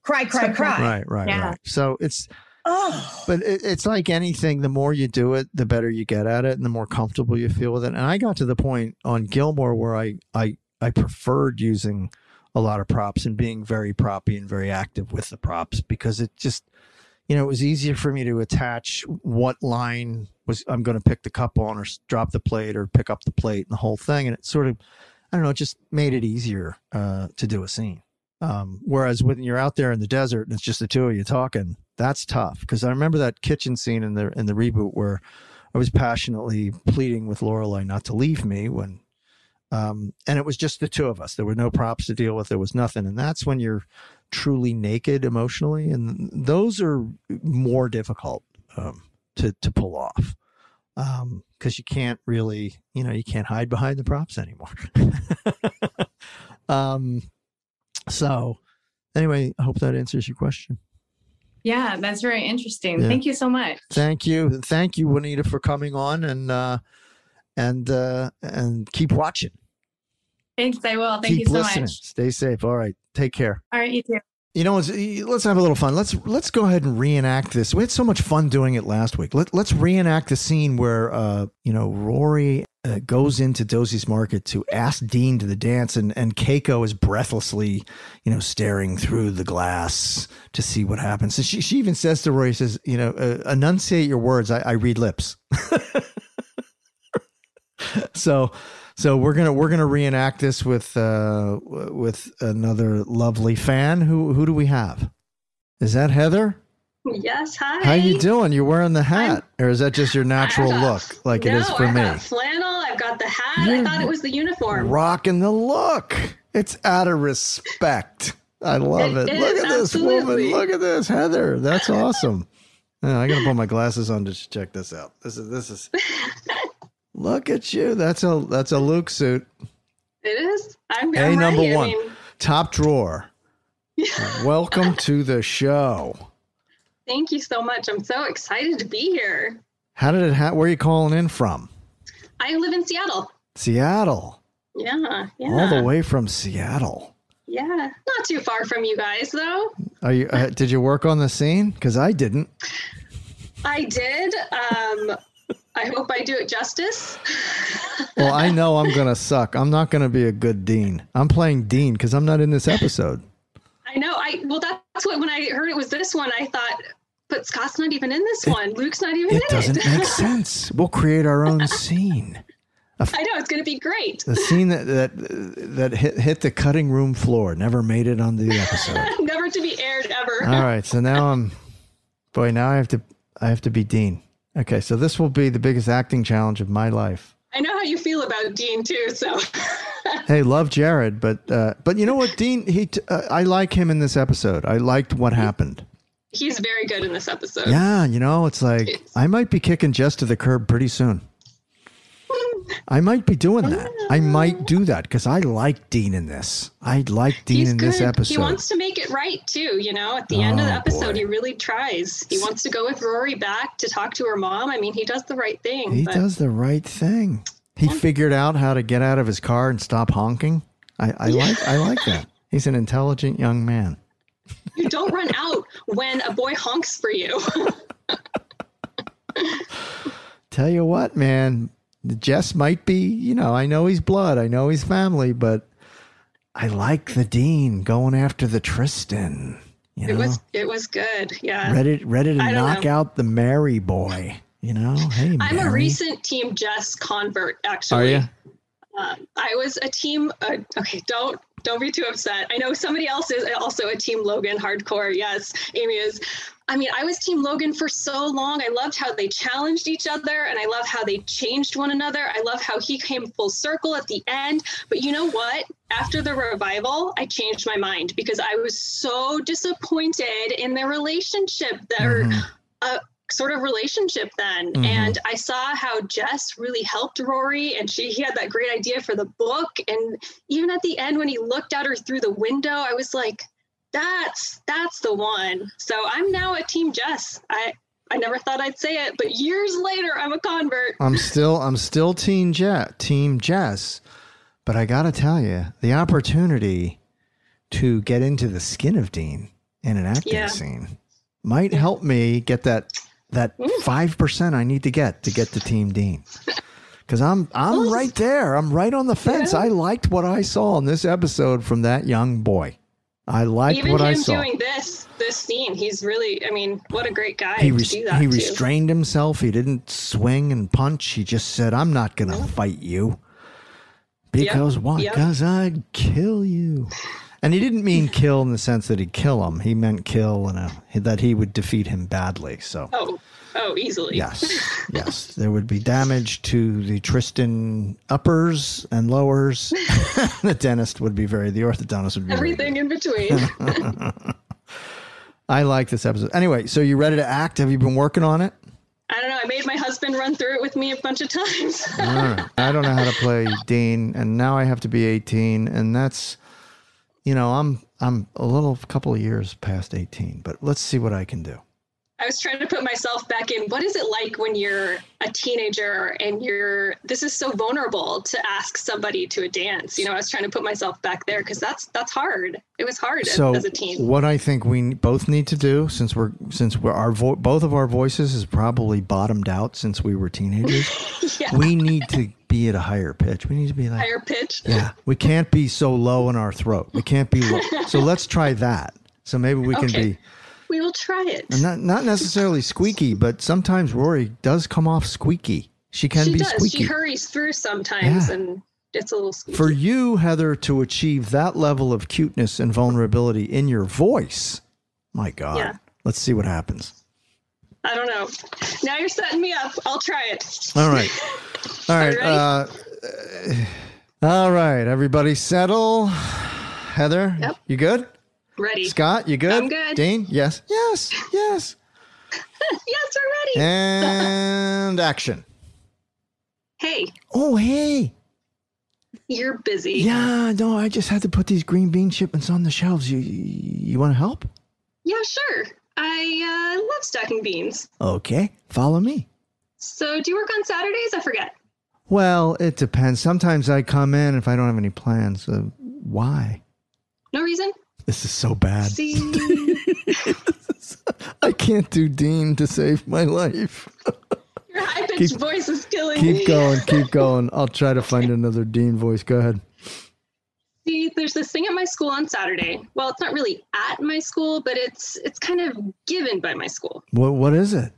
Cry, cry, cry. right right Yeah. right so it's Oh, But it, it's like anything. The more you do it, the better you get at it, and the more comfortable you feel with it. And I got to the point on Gilmore where I I I preferred using a lot of props and being very proppy and very active with the props because it just you know it was easier for me to attach what line was I'm going to pick the cup on or drop the plate or pick up the plate and the whole thing, and it sort of I don't know, it just made it easier uh, to do a scene. Um, whereas when you're out there in the desert and it's just the two of you talking, that's tough. Because I remember that kitchen scene in the in the reboot where I was passionately pleading with Lorelai not to leave me when, um, and it was just the two of us. There were no props to deal with. There was nothing, and that's when you're truly naked emotionally, and those are more difficult um, to to pull off because you can't really, you know, you can't hide behind the props anymore. um, so anyway, I hope that answers your question. Yeah, that's very interesting. Yeah. Thank you so much. Thank you, And thank you, Juanita, for coming on and uh, and uh, and keep watching. Thanks, I will. Thank keep you so listening. much. Stay safe. All right, take care. All right, you too. You know, let's have a little fun. Let's let's go ahead and reenact this. We had so much fun doing it last week. Let, let's reenact the scene where uh, you know Rory uh, goes into Doose's Market to ask Dean to the dance, and and Keiko is breathlessly, you know, staring through the glass to see what happens. So she she even says to Rory, says, you know, uh, enunciate your words. I, I read lips. so so we're gonna we're gonna reenact this with uh with another lovely fan. Who who do we have? Is that heather? Yes, hi. how you doing? You're wearing the hat or is that just your natural look like it no, is for I've me? flannel. I've got the hat. I thought it was the uniform. rocking the look. It's out of respect. I love it, It. look is, at this woman. look at this heather. That's awesome. Yeah, i gotta put my glasses on to check this out. This is this is look at you that's a that's a luke suit It is. I'm, A I'm number ready. one, I mean, top drawer. Welcome to the show. thank you so much. I'm so excited to be here. How did it? Ha- where are you calling in from? I live in Seattle. Seattle, Yeah, yeah. all the way from Seattle. Yeah, not too far from you guys though. Are you? Uh, did you work on the scene? Because I didn't. I did. Um, I hope I do it justice. Well, I know I'm gonna suck. I'm not gonna be a good Dean. I'm playing Dean because I'm not in this episode. I know. I well, that's what when I heard it was this one, I thought, but Scott's not even in this one. Luke's not even in It in doesn't it. make sense. We'll create our own scene. I know it's going to be great. The scene that that that hit hit the cutting room floor never made it on the episode. Never to be aired ever. All right, so now I'm, boy, now I have to, I have to be Dean. Okay, so this will be the biggest acting challenge of my life. I know how you feel about Dean too. So Hey, love Jared, but uh, but you know what, Dean? He, t- uh, I like him in this episode. I liked what happened. he's very good in this episode. Yeah, you know, it's like I might be kicking Jess to the curb pretty soon. I might be doing that. I might do that because I like Dean in this. I like Dean he's in good. this episode. He wants to make it right too. You know, at the end of the Oh, episode, boy. he really tries. He wants to go with Rory back to talk to her mom. I mean, he does the right thing. He does the right thing. He figured out how to get out of his car and stop honking. I, I like I like that. He's an intelligent young man. you don't run out when a boy honks for you. Tell you what, man, Jess might be, you know, I know he's blood, I know he's family, but I like the Dean going after the Tristan. You know? It was it was good. Yeah. ready ready to knock know. out the Mary boy. You know, hey, I'm a recent Team Jess convert, Actually, Are you? Um, I was a team. Uh, okay, don't don't be too upset. I know somebody else is also a Team Logan hardcore. Yes, Amy is. I mean, I was Team Logan for so long. I loved how they challenged each other, and I love how they changed one another. I love how he came full circle at the end. But you know what? After the revival, I changed my mind because I was so disappointed in their relationship. Their Mm-hmm. uh, sort of relationship then Mhm. and i saw how jess really helped rory and she he had that great idea for the book and even at the end when he looked at her through the window i was like that's that's the one so i'm now a team jess i i never thought i'd say it but years later i'm a convert I'm still I'm still team Jet, team Jess, but I got to tell you, the opportunity to get into the skin of Dean in an acting Yeah. scene might help me get that that Mm. 5% I need to get to get to team Dean. Cuz I'm I'm right there. I'm right on the fence. I liked what I saw in this episode from that young boy. I liked even what him I saw. doing this this scene he's really i mean what a great guy he to res- he restrained himself. He didn't swing and punch. He just said, "I'm not going to fight you." Because why? yep. Because I'd kill you. And he didn't mean kill in the sense that he'd kill him. He meant kill in a that he would defeat him badly. So oh oh easily yes, yes, there would be damage to the Tristan uppers and lowers. the dentist would be very. The orthodontist would be. very everything in between I like this episode. Anyway, so you ready to act? Have you been working on it? I don't know. I made my husband run through it with me a bunch of times. Right. I don't know how to play Dean, and now I have to be 18, and that's, you know, I'm I'm a little couple of years past 18, but let's see what I can do. I was trying to put myself back in. What is it like when you're a teenager and you're this is so vulnerable to ask somebody to a dance? You know, I was trying to put myself back there because that's that's hard. It was hard as- So as a teen. what I think we both need to do, since we're since we're our vo- both of our voices is probably bottomed out since we were teenagers, yeah. we need to be at a higher pitch. We need to be like, Higher pitch. yeah, we can't be so low in our throat. We can't be low. so let's try that. So maybe we can be. We will try it. And not not necessarily squeaky, but sometimes Rory does come off squeaky. She can she be does. squeaky. She hurries through sometimes Yeah. and it's a little squeaky. For you, Heather, to achieve that level of cuteness and vulnerability in your voice, my God. Yeah. Let's see what happens. I don't know. Now you're setting me up. I'll try it. All right. All right. Uh, uh, all right. Everybody settle. Heather, Yep. you good? Ready. Scott, you good? I'm good. Dean, yes. Yes. Yes. yes, we're ready. And action. Hey, Oh, hey. you're busy. Yeah, no, I just had to put these green bean shipments on the shelves. You you want to help? Yeah, sure. I uh, love stacking beans. Okay, follow me. So, do you work on Saturdays? I forget. Well, it depends. Sometimes I come in if I don't have any plans. Uh, why? No reason. This is so bad. I can't do Dean to save my life. your high pitched Keep- voice is killing me. Keep going, keep going. I'll try to find another Dean voice. Go ahead. See, there's this thing at my school on Saturday. Well, it's not really at my school, but it's it's kind of given by my school. What what is it?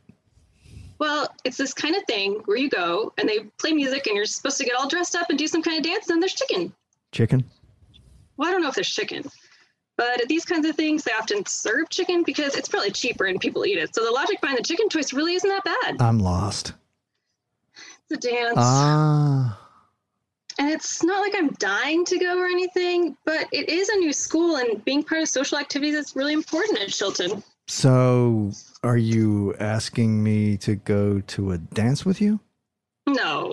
Well, it's this kind of thing where you go and they play music and you're supposed to get all dressed up and do some kind of dance, and then there's chicken. Chicken? Well, I don't know if there's chicken, but at these kinds of things, they often serve chicken because it's probably cheaper and people eat it. So the logic behind the chicken choice really isn't that bad. I'm lost. It's a dance. Ah. And it's not like I'm dying to go or anything, but it is a new school, and being part of social activities is really important at Chilton. So, are you asking me to go to a dance with you? No.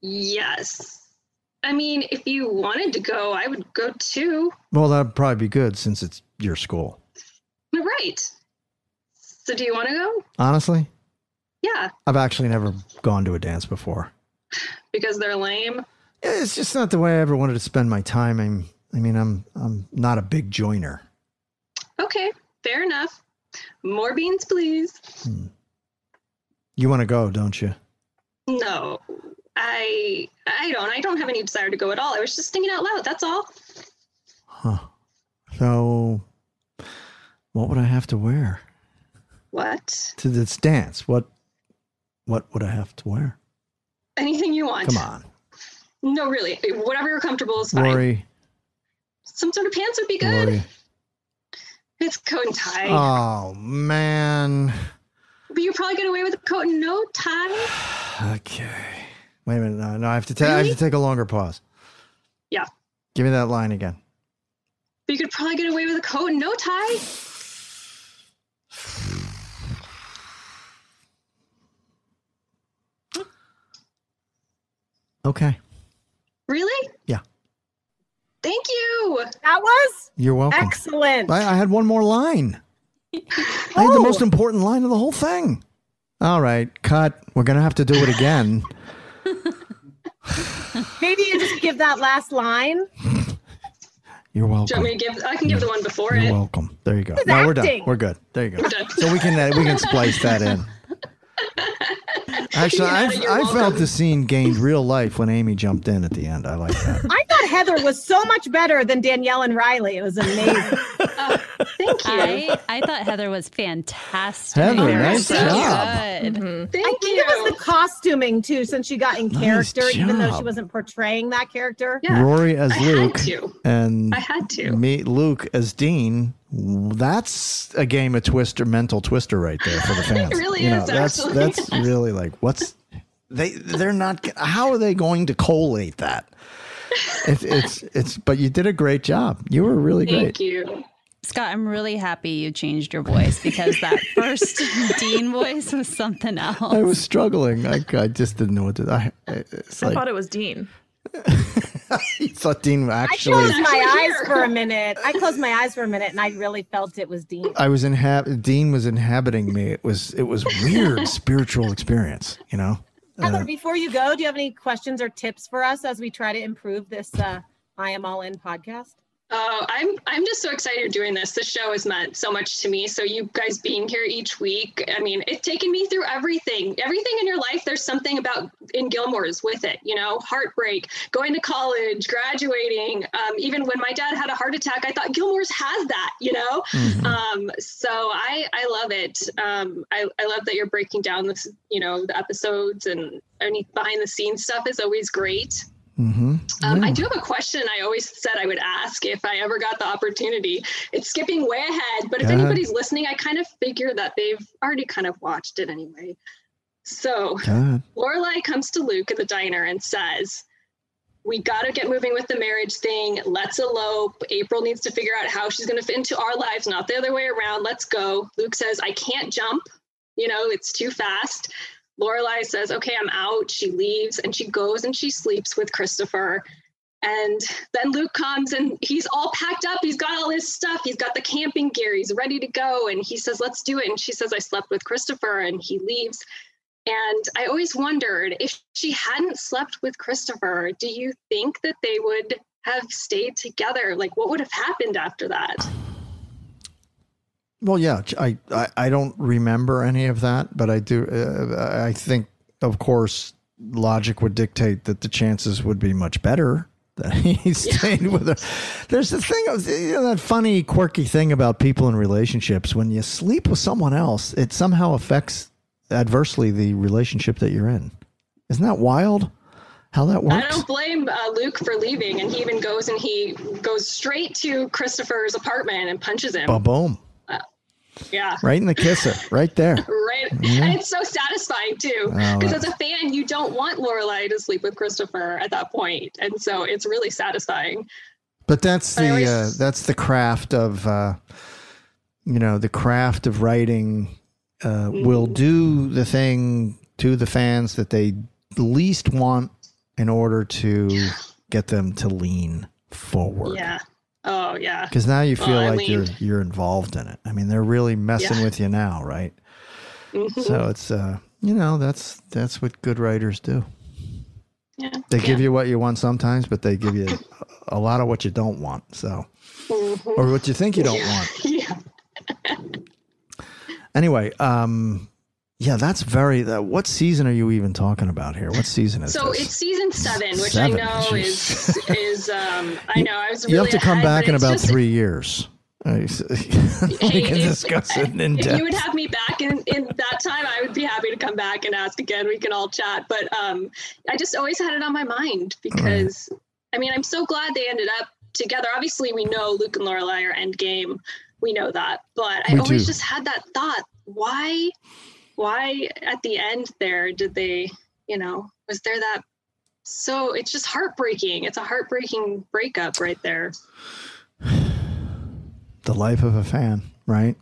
Yes. I mean, if you wanted to go, I would go too. Well, that'd probably be good since it's your school. Right. So, do you want to go? Honestly, Yeah, I've actually never gone to a dance before. because they're lame. It's just not the way I ever wanted to spend my time. I'm, I mean, I'm, I'm not a big joiner. Okay, fair enough. More beans, please. Hmm. You want to go, don't you? No, I I don't. I don't have any desire to go at all. I was just thinking out loud. That's all. Huh. So, What would I have to wear What? to this dance? What what would I have to wear? Anything you want. Come on, No, really. Whatever you're comfortable is fine. Lori. Some sort of pants would be good. Lori. It's coat and tie. Oh man. But you're probably get away with a coat and no tie. Okay. Wait a minute. No, no. I have to. ta- I have to take a longer pause. Yeah. Give me that line again. But you could probably get away with a coat and no tie. Okay. Really? Yeah. Thank you. That was You're welcome. excellent. I, I had one more line. I had the oh. most important line of the whole thing. All right, cut. We're gonna have to do it again. Maybe you just give that last line. You're Do welcome. you want me to give? I can give the one before You're it. welcome. There you go. It's No, we're done. We're good. There you go. So we can uh, we can splice that in. Actually, Yeah, I I felt the scene gained real life when Amy jumped in at the end. I like that. I thought Heather was so much better than Danielle and Riley. It was amazing. Oh, thank you. I, I thought Heather was fantastic. Heather, You nice so job. good. Mm-hmm. Thank I think it was the costuming too, since she got in Nice character, even though she wasn't portraying that character. Rory as I had Luke to. and I had to. meet Luke as Dean. That's a game of twister, mental twister right there for the fans. it really you know, is, that's actually. that's really like what's they they're not how are they going to collate that? It's it's it's but you did a great job. You were really Thank great. you. Scott, I'm really happy you changed your voice because that first Dean voice was something else. I was struggling. I, I just didn't know what to. I, it's I like thought it was Dean. you thought Dean I actually. closed my eyes for a minute. I closed my eyes for a minute, and I really felt it was Dean. I was inhab- Dean was inhabiting me. It was it was weird spiritual experience. You know. Heather, Uh, before you go, do you have any questions or tips for us as we try to improve this uh, I Am All In podcast? Uh, I'm I'm just so excited you're doing this. This show has meant so much to me. So you guys being here each week, I mean, it's taken me through everything. Everything in your life, there's something about in Gilmore's with it. You know, heartbreak, going to college, graduating. Um, even when my dad had a heart attack, I thought Gilmore's has that. You know, um, so I I love it. Um, I I love that you're breaking down this. You know, the episodes and any behind the scenes stuff is always great. Mhm. Um, I do have a question I always said I would ask if I ever got the opportunity. It's skipping way ahead, but if anybody's listening, I kind of figure that they've already kind of watched it anyway. So. Lorelai comes to Luke at the diner and says, "We got to get moving with the marriage thing. Let's elope. April needs to figure out how she's going to fit into our lives, not the other way around. Let's go." Luke says, "I can't jump. You know, it's too fast." Lorelai says, "Okay, I'm out." She leaves and she goes and she sleeps with Christopher. And then Luke comes and he's all packed up. He's got all his stuff. He's got the camping gear. He's ready to go. And he says, Let's do it. And she says, I slept with Christopher. And he leaves. And I always wondered if she hadn't slept with Christopher, do you think that they would have stayed together? Like, what would have happened after that? Well, yeah, I, I I don't remember any of that, but I do. Uh, I think, of course, logic would dictate that the chances would be much better that he stayed with her. There's the thing of you know, that funny, quirky thing about people in relationships. When you sleep with someone else, it somehow affects adversely the relationship that you're in. Isn't that wild? How that works? I don't blame uh, Luke for leaving. And he even goes and he goes straight to Christopher's apartment and punches him. Ba boom! Yeah. Right in the kisser, right there. Right. Yeah. And it's so satisfying too. Oh, Because that- as a fan, you don't want Lorelai to sleep with Christopher at that point. And so it's really satisfying. But that's I the always- uh, that's the craft of uh, you know the craft of writing uh, Mm-hmm. will do the thing to the fans that they least want in order to get them to lean forward. Yeah. Oh yeah. Because now you feel like you're you're involved in it. I mean, they're really messing Yeah. with you now, right? Mhm. So it's uh, you know that's that's what good writers do. Yeah. They give you what you want sometimes, but they give you a lot of what you don't want. So, Mhm. or what you think you don't Yeah. want. Yeah. Anyway, um, yeah, that's very. Uh, what season are you even talking about here? What season is it? So this? it's season seven, which Seven, I know is is um I know I was really you have to come ahead, back in about just- three years. We can discuss it in if depth. you would have me back in, in that time, I would be happy to come back and ask again. We can all chat. But um, I just always had it on my mind because, I mean, I'm so glad they ended up together. Obviously, we know Luke and Lorelai are endgame. We know that. But I We always do. just had that thought. Why, why at the end there did they, you know, was there that? So it's just heartbreaking. It's a heartbreaking breakup right there. the life of a fan, right?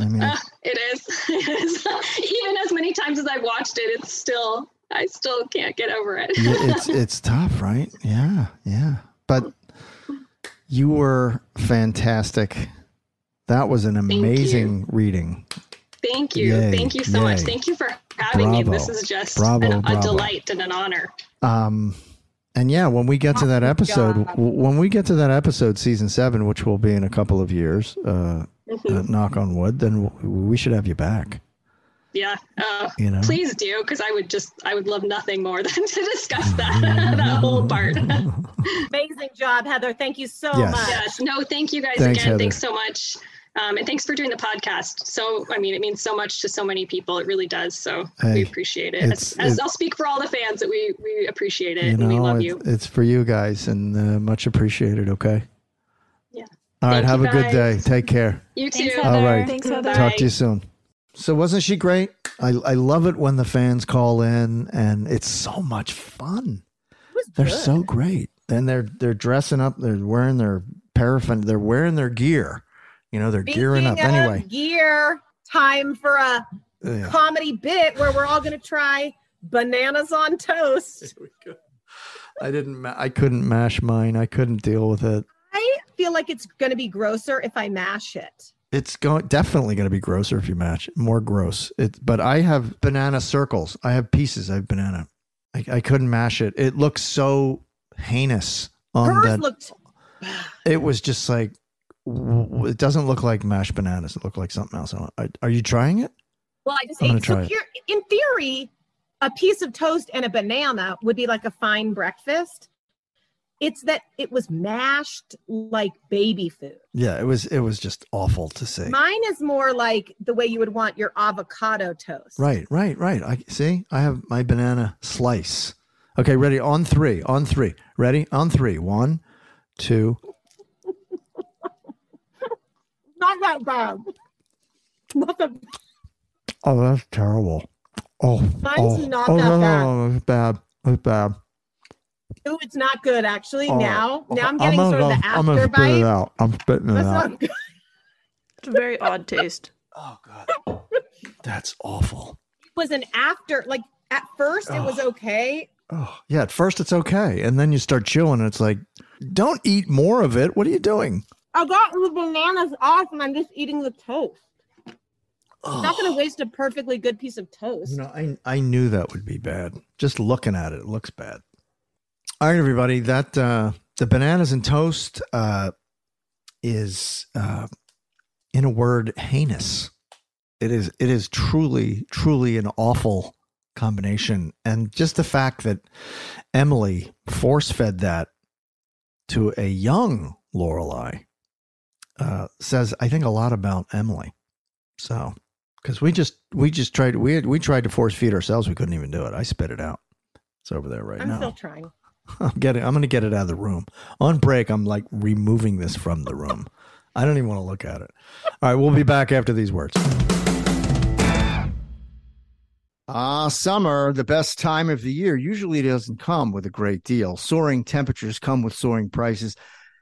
I mean, Uh, it is. It is. Even as many times as I've watched it, it's still I still can't get over it. it's it's tough, right? Yeah, yeah. But you were fantastic. That was an amazing reading. Thank you. Yay, Thank you so much. Thank you for having me. This is just Bravo, an, a delight and an honor. Um, and yeah, when we get to that episode, w- when we get to that episode, season seven, which will be in a couple of years, uh, Mhm. uh, knock on wood, then w- we should have you back. Yeah. Uh, You know? Please do, because I would just I would love nothing more than to discuss that that whole part. Amazing job, Heather. Thank you so Yes. much. Yes. No, thank you guys Thanks, again. Heather. Thanks so much. Um, and thanks for doing the podcast. So, I mean, it means so much to so many people. It really does. So Hey, we appreciate it. As, as I'll speak for all the fans that we, we appreciate it You and we know, love it- you. it's for you guys and uh, much appreciated. Okay. Yeah. All right. Thank have you, a good day. Take care. You too. All right. Thanks, Heather. Talk to you soon. So wasn't she great? I I love it when the fans call in and it's so much fun. They're so great. And they're they're dressing up, they're wearing their paraffin, they're wearing their gear. You know, they're gearing up of anyway. Gear time for a Yeah. comedy bit where we're all going to try bananas on toast. I didn't ma- I couldn't mash mine. I couldn't deal with it. I feel like it's going to be grosser if I mash it. It's going definitely going to be grosser if you match it. More gross. It, but I have banana circles. I have pieces. I have banana. I, I couldn't mash it. It looks so heinous on Hers that. looked it was just like w- w- it doesn't look like mashed bananas. It looked like something else. I- Are you trying it? well. I just ate. So try it. in theory, a piece of toast and a banana would be like a fine breakfast. It's that it was mashed like baby food. Yeah, it was. It was just awful to see. Mine is more like the way you would want your avocado toast. Right, right, right. I see. I have my banana slice. Okay, ready? On three. On three. Ready? On three. One, two. Not that bad. Not that Oh, that's terrible. Oh, Mine's oh, not oh, that no, bad. no, no, it's bad. It's bad. Ooh, it's not good actually. Oh, now, oh, now I'm I'm getting gonna sort of the the I'm gonna spit it out. I'm spitting it That's out. not good. It's a very odd taste. Oh god, that's awful. It was an after. Like at first, it was okay. Oh, yeah. At first, it's okay, and then you start chewing, and it's like, don't eat more of it. What are you doing? I got the bananas off, and I'm just eating the toast. I'm not going to waste a perfectly good piece of toast. You know, I I knew that would be bad. Just looking at it, it looks bad. All right, everybody. That uh, the bananas and toast uh, is, uh, in a word, heinous. It is. It is truly, truly an awful combination, and just the fact that Emily force fed that to a young Lorelai uh, says, I think, a lot about Emily. So, because we just we just tried we had, we tried to force feed ourselves, we couldn't even do it. I spit it out. It's over there right now. I'm still trying. I'm getting. I'm going to get it out of the room. On break, I'm like removing this from the room. I don't even want to look at it. All right, we'll be back after these words. Ah, summer, the best time of the year, usually it doesn't come with a great deal. Soaring temperatures come with soaring prices,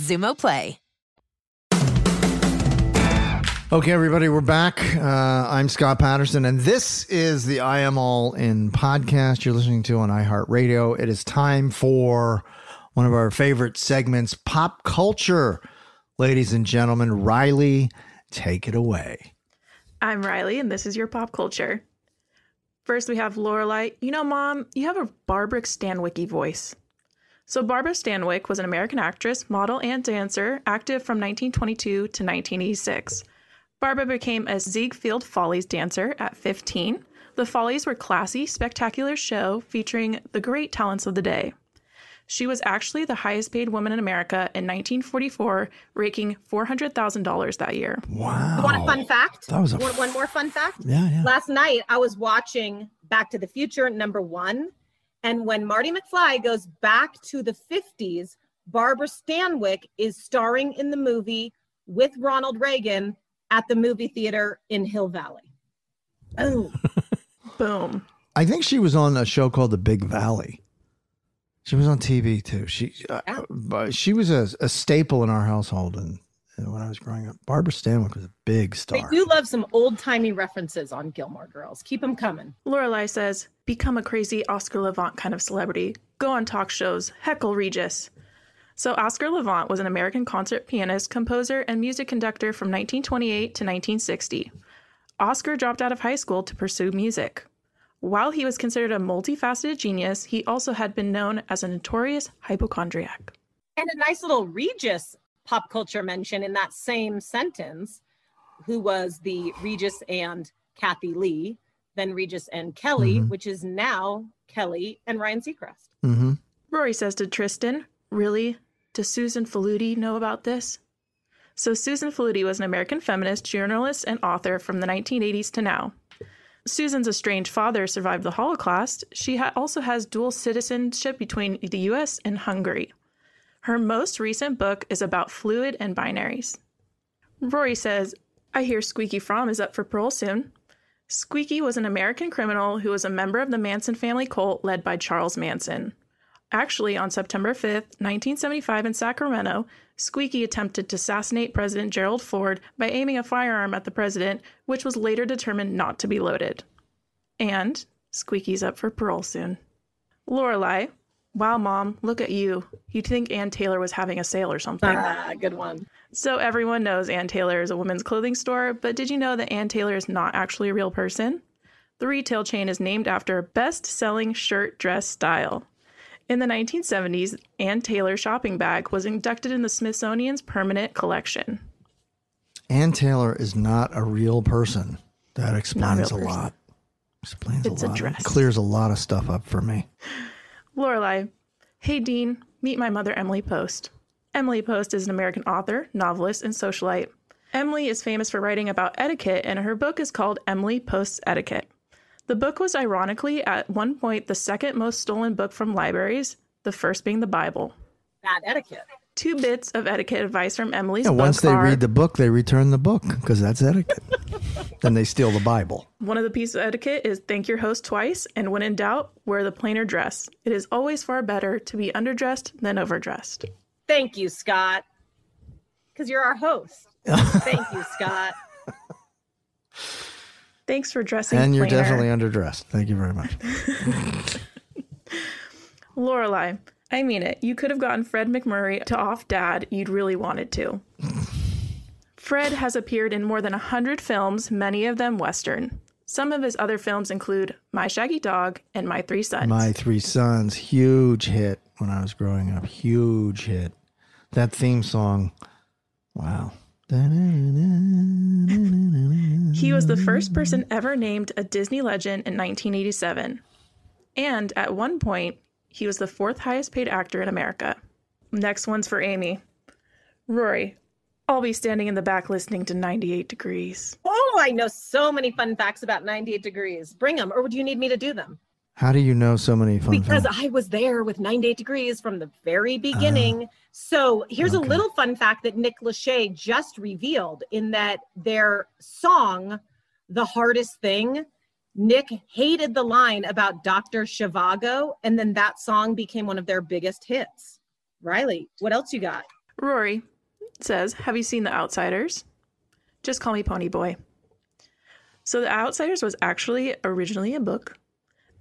Xumo Play. Okay, everybody, we're back. Uh, I'm Scott Patterson, and this is the I Am All In podcast you're listening to on iHeartRadio. It is time for one of our favorite segments, Pop Culture. Ladies and gentlemen, Riley, take it away. I'm Riley, and this is your pop culture. First, we have Lorelai. You know, Mom, you have a Barbara Stanwycky voice. So, Barbara Stanwyck was an American actress, model, and dancer, active from 1922 to 1986. Barbara became a Ziegfeld Follies dancer at 15. The Follies were classy, spectacular show featuring the great talents of the day. She was actually the highest paid woman in America in 1944, raking $400,000 that year. Wow. You want a fun fact? That was a Want one more fun fact? Yeah, yeah. Last night I was watching Back to the Future number one, and when Marty McFly goes back to the 50s, Barbara Stanwyck is starring in the movie with Ronald Reagan at the movie theater in Hill Valley. Oh, Boom. I think she was on a show called The Big Valley. She was on TV too. She uh, but she was a, a staple in our household, and, and when I was growing up, Barbara Stanwyck was a big star. they do love some old timey references on Gilmore Girls. Keep them coming. Lorelai says, become a crazy Oscar Levant kind of celebrity. Go on talk shows, heckle Regis. So, Oscar Levant was an American concert pianist, composer, and music conductor from 1928 to 1960. Oscar dropped out of high school to pursue music. While he was considered a multifaceted genius, he also had been known as a notorious hypochondriac. And a nice little Regis pop culture mention in that same sentence, who was the Regis and Kathie Lee, then Regis and Kelly, Mhm. which is now Kelly and Ryan Seacrest. Mm-hmm. Rory says to Tristan, Really? Does Susan Faludi know about this? So, Susan Faludi was an American feminist, journalist, and author from the 1980s to now. Susan's estranged father survived the Holocaust. She ha- also has dual citizenship between the US and Hungary. Her most recent book is about fluid and binaries. Rory says, I hear Squeaky Fromme is up for parole soon. Squeaky was an American criminal who was a member of the Manson family cult led by Charles Manson. Actually, on September 5th, 1975, in Sacramento, Squeaky attempted to assassinate President Gerald Ford by aiming a firearm at the president, which was later determined not to be loaded. And Squeaky's up for parole soon. Lorelai, Wow, mom, look at you. You'd think Ann Taylor was having a sale or something. Ah, good one. So everyone knows Ann Taylor is a women's clothing store, but did you know that Ann Taylor is not actually a real person? The retail chain is named after a best-selling shirt dress style. In the 1970s, Ann Taylor shopping bag was inducted in the Smithsonian's permanent collection. Ann Taylor is not a real person. That explains a person. lot. Explains It's a a lot. dress. Clears a lot of stuff up for me. Lorelai, hey Dean, meet my mother Emily Post. Emily Post is an American author, novelist, and socialite. Emily is famous for writing about etiquette, and her book is called Emily Post's Etiquette. The book was ironically at one point the second most stolen book from libraries, the first being the Bible. Bad etiquette. Two bits of etiquette advice from Emily's Yeah, book once they are read the book, they return the book because that's etiquette. then they steal the Bible. one of the pieces of etiquette is thank your host twice, and when in doubt, wear the plainer dress. It is always far better to be underdressed than overdressed. Thank you, Scott. Because you're our host. Thank you, Scott. Thanks for dressing and you're plainer. definitely underdressed. Thank you very much. Lorelai, I mean it. You could have gotten Fred MacMurray to off dad. You'd really wanted to. Fred has appeared in more than 100 films, many of them Western. Some of his other films include My Shaggy Dog and My Three Sons. My Three Sons, huge hit when I was growing up. Huge hit. That theme song, wow. He was the first person ever named a Disney legend in 1987. And at one point, he was the fourth highest paid actor in America. Next one's for Amy. Rory, I'll be standing in the back listening to 98 Degrees. Oh, I know so many fun facts about 98 degrees. Bring them, or do you need me to do them? How do you know so many fun facts? because facts? I was there with 98 degrees from the very beginning. Ah. so here's a little fun fact that Nick Lachey just revealed in that their song, The Hardest Thing, Nick hated the line about Dr. Zhivago, and then that song became one of their biggest hits. Riley, what else you got? Rory says, Have you seen The Outsiders? Just call me Pony Boy. So, The Outsiders was actually originally a book,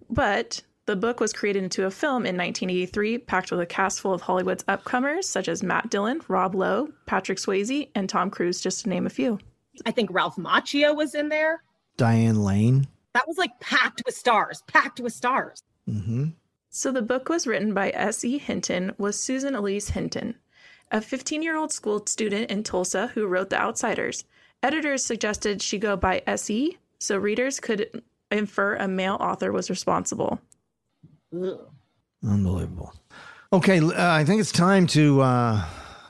but the book was created into a film in 1983, packed with a cast full of Hollywood's upcomers such as Matt Dillon, Rob Lowe, Patrick Swayze, and Tom Cruise, just to name a few. I think Ralph Macchio was in there. Diane Lane. That was like packed with stars, packed with stars. Mm-hmm. So the book was written by S.E. Hinton, was Susan Elise Hinton, a 15-year-old school student in Tulsa who wrote The Outsiders. Editors suggested she go by S.E. so readers could infer a male author was responsible. Unbelievable. Okay, uh, I think it's time to uh,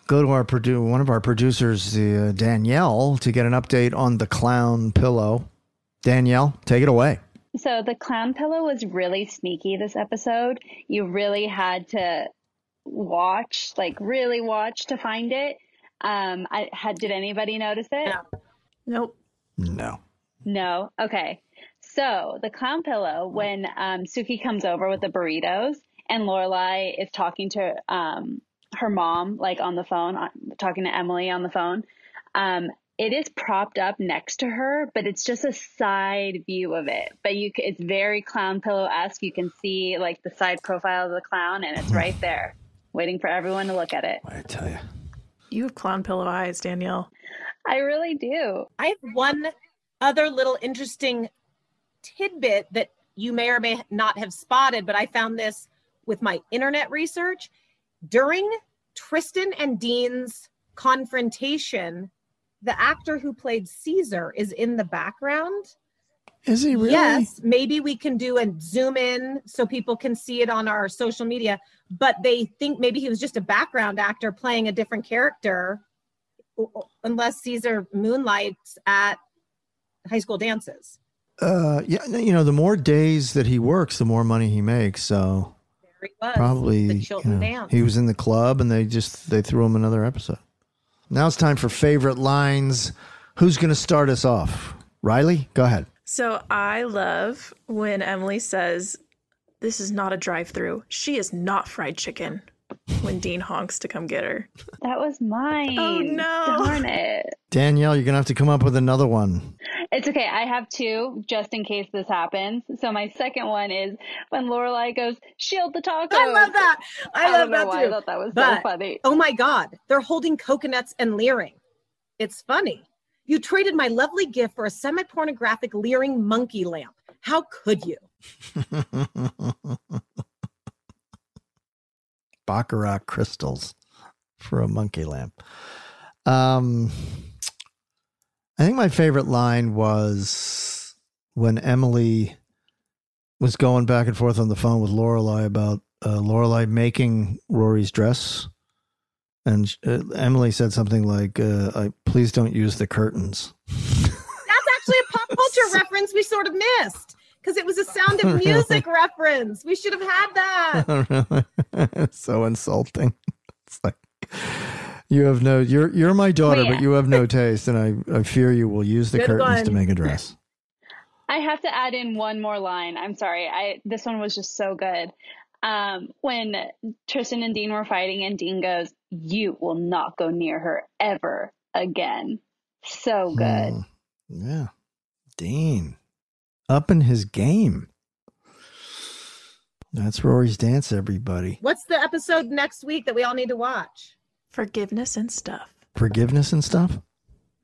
go to our produ- one of our producers, uh, Danielle, to get an update on the clown pillow. Danielle, take it away. So the clown pillow was really sneaky this episode. You really had to watch, like really watch to find it. Um, I had. Did anybody notice it? No. Nope. No. No. Okay. So the clown pillow, when um, Sookie comes over with the burritos, and Lorelai is talking to um, her mom, like on the phone, uh, talking to Emily on the phone. Um, it is propped up next to her, but it's just a side view of it. But you, it's very clown pillow esque. You can see like the side profile of the clown, and it's hmm. right there, waiting for everyone to look at it. I tell you. You have clown pillow eyes, Danielle. I really do. I have one other little interesting tidbit that you may or may not have spotted, but I found this with my internet research. During Tristan and Dean's confrontation, the actor who played Caesar is in the background. Is he really? Yes, maybe we can do a zoom in so people can see it on our social media, but they think maybe he was just a background actor playing a different character unless Caesar moonlights at high school dances. Uh, yeah, you know, the more days that he works, the more money he makes. So There he was. probably the you know, dance. he was in the club, and they just they threw him another episode. Now it's time for favorite lines. Who's going to start us off? Riley, go ahead. So I love when Emily says, This is not a drive through. She is not fried chicken. When Dean honks to come get her. That was mine. Oh, no. Darn it. Danielle, you're going to have to come up with another one. It's okay. I have two just in case this happens. So my second one is when Lorelai goes, "Shield the tacos." I love that. I, I love that why too. I thought that was But, so funny. Oh my God, they're holding coconuts and leering. It's funny. You traded my lovely gift for a semi pornographic leering monkey lamp. How could you? Baccarat crystals for a monkey lamp. Um, I think my favorite line was when Emily was going back and forth on the phone with Lorelai about uh, Lorelai making Rory's dress, and uh, Emily said something like, uh, I, "Please don't use the curtains." That's actually a pop culture reference we sort of missed because it was a sound of music reference. We should have had that. Really? so insulting. It's like you have no. You're you're my daughter, Wait. but you have no taste, and I I fear you will use the Good curtains to make a dress. I have to add in one more line. I'm sorry. I this one was just so good. Um, when Tristan and Dean were fighting, and Dean goes, "You will not go near her ever again." So good. Hmm. Yeah, Dean up in his game. That's Rory's dance, everybody. What's the episode next week that we all need to watch? Forgiveness and stuff. Forgiveness and stuff.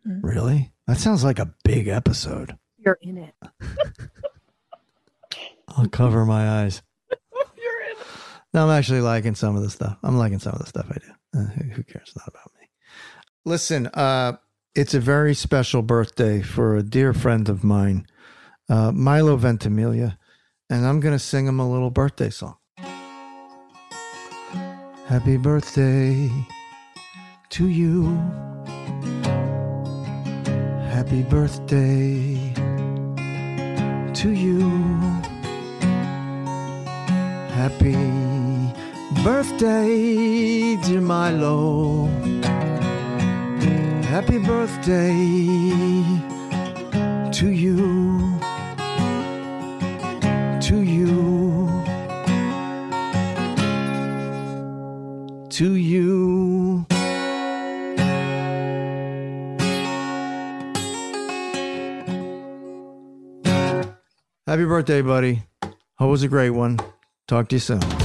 Really? That sounds like a big episode. You're in it. I'll cover my eyes. You're in. No, I'm actually liking some of the stuff. I'm liking some of the stuff I do. Uh, who, who cares? It's not about me. Listen, uh, it's a very special birthday for a dear friend of mine, uh, Milo Ventimiglia, and I'm going to sing him a little birthday song. Happy birthday to you. Happy birthday to you. Happy birthday, dear Milo. Happy birthday to you. To you. To you. Happy birthday, buddy. Hope it was a great one. Talk to you soon.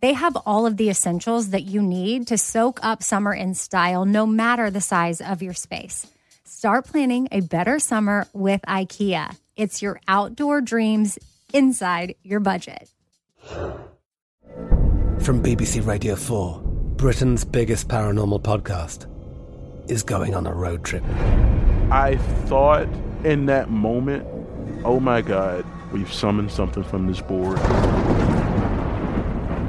they have all of the essentials that you need to soak up summer in style, no matter the size of your space. Start planning a better summer with IKEA. It's your outdoor dreams inside your budget. From BBC Radio 4, Britain's biggest paranormal podcast is going on a road trip. I thought in that moment, oh my God, we've summoned something from this board.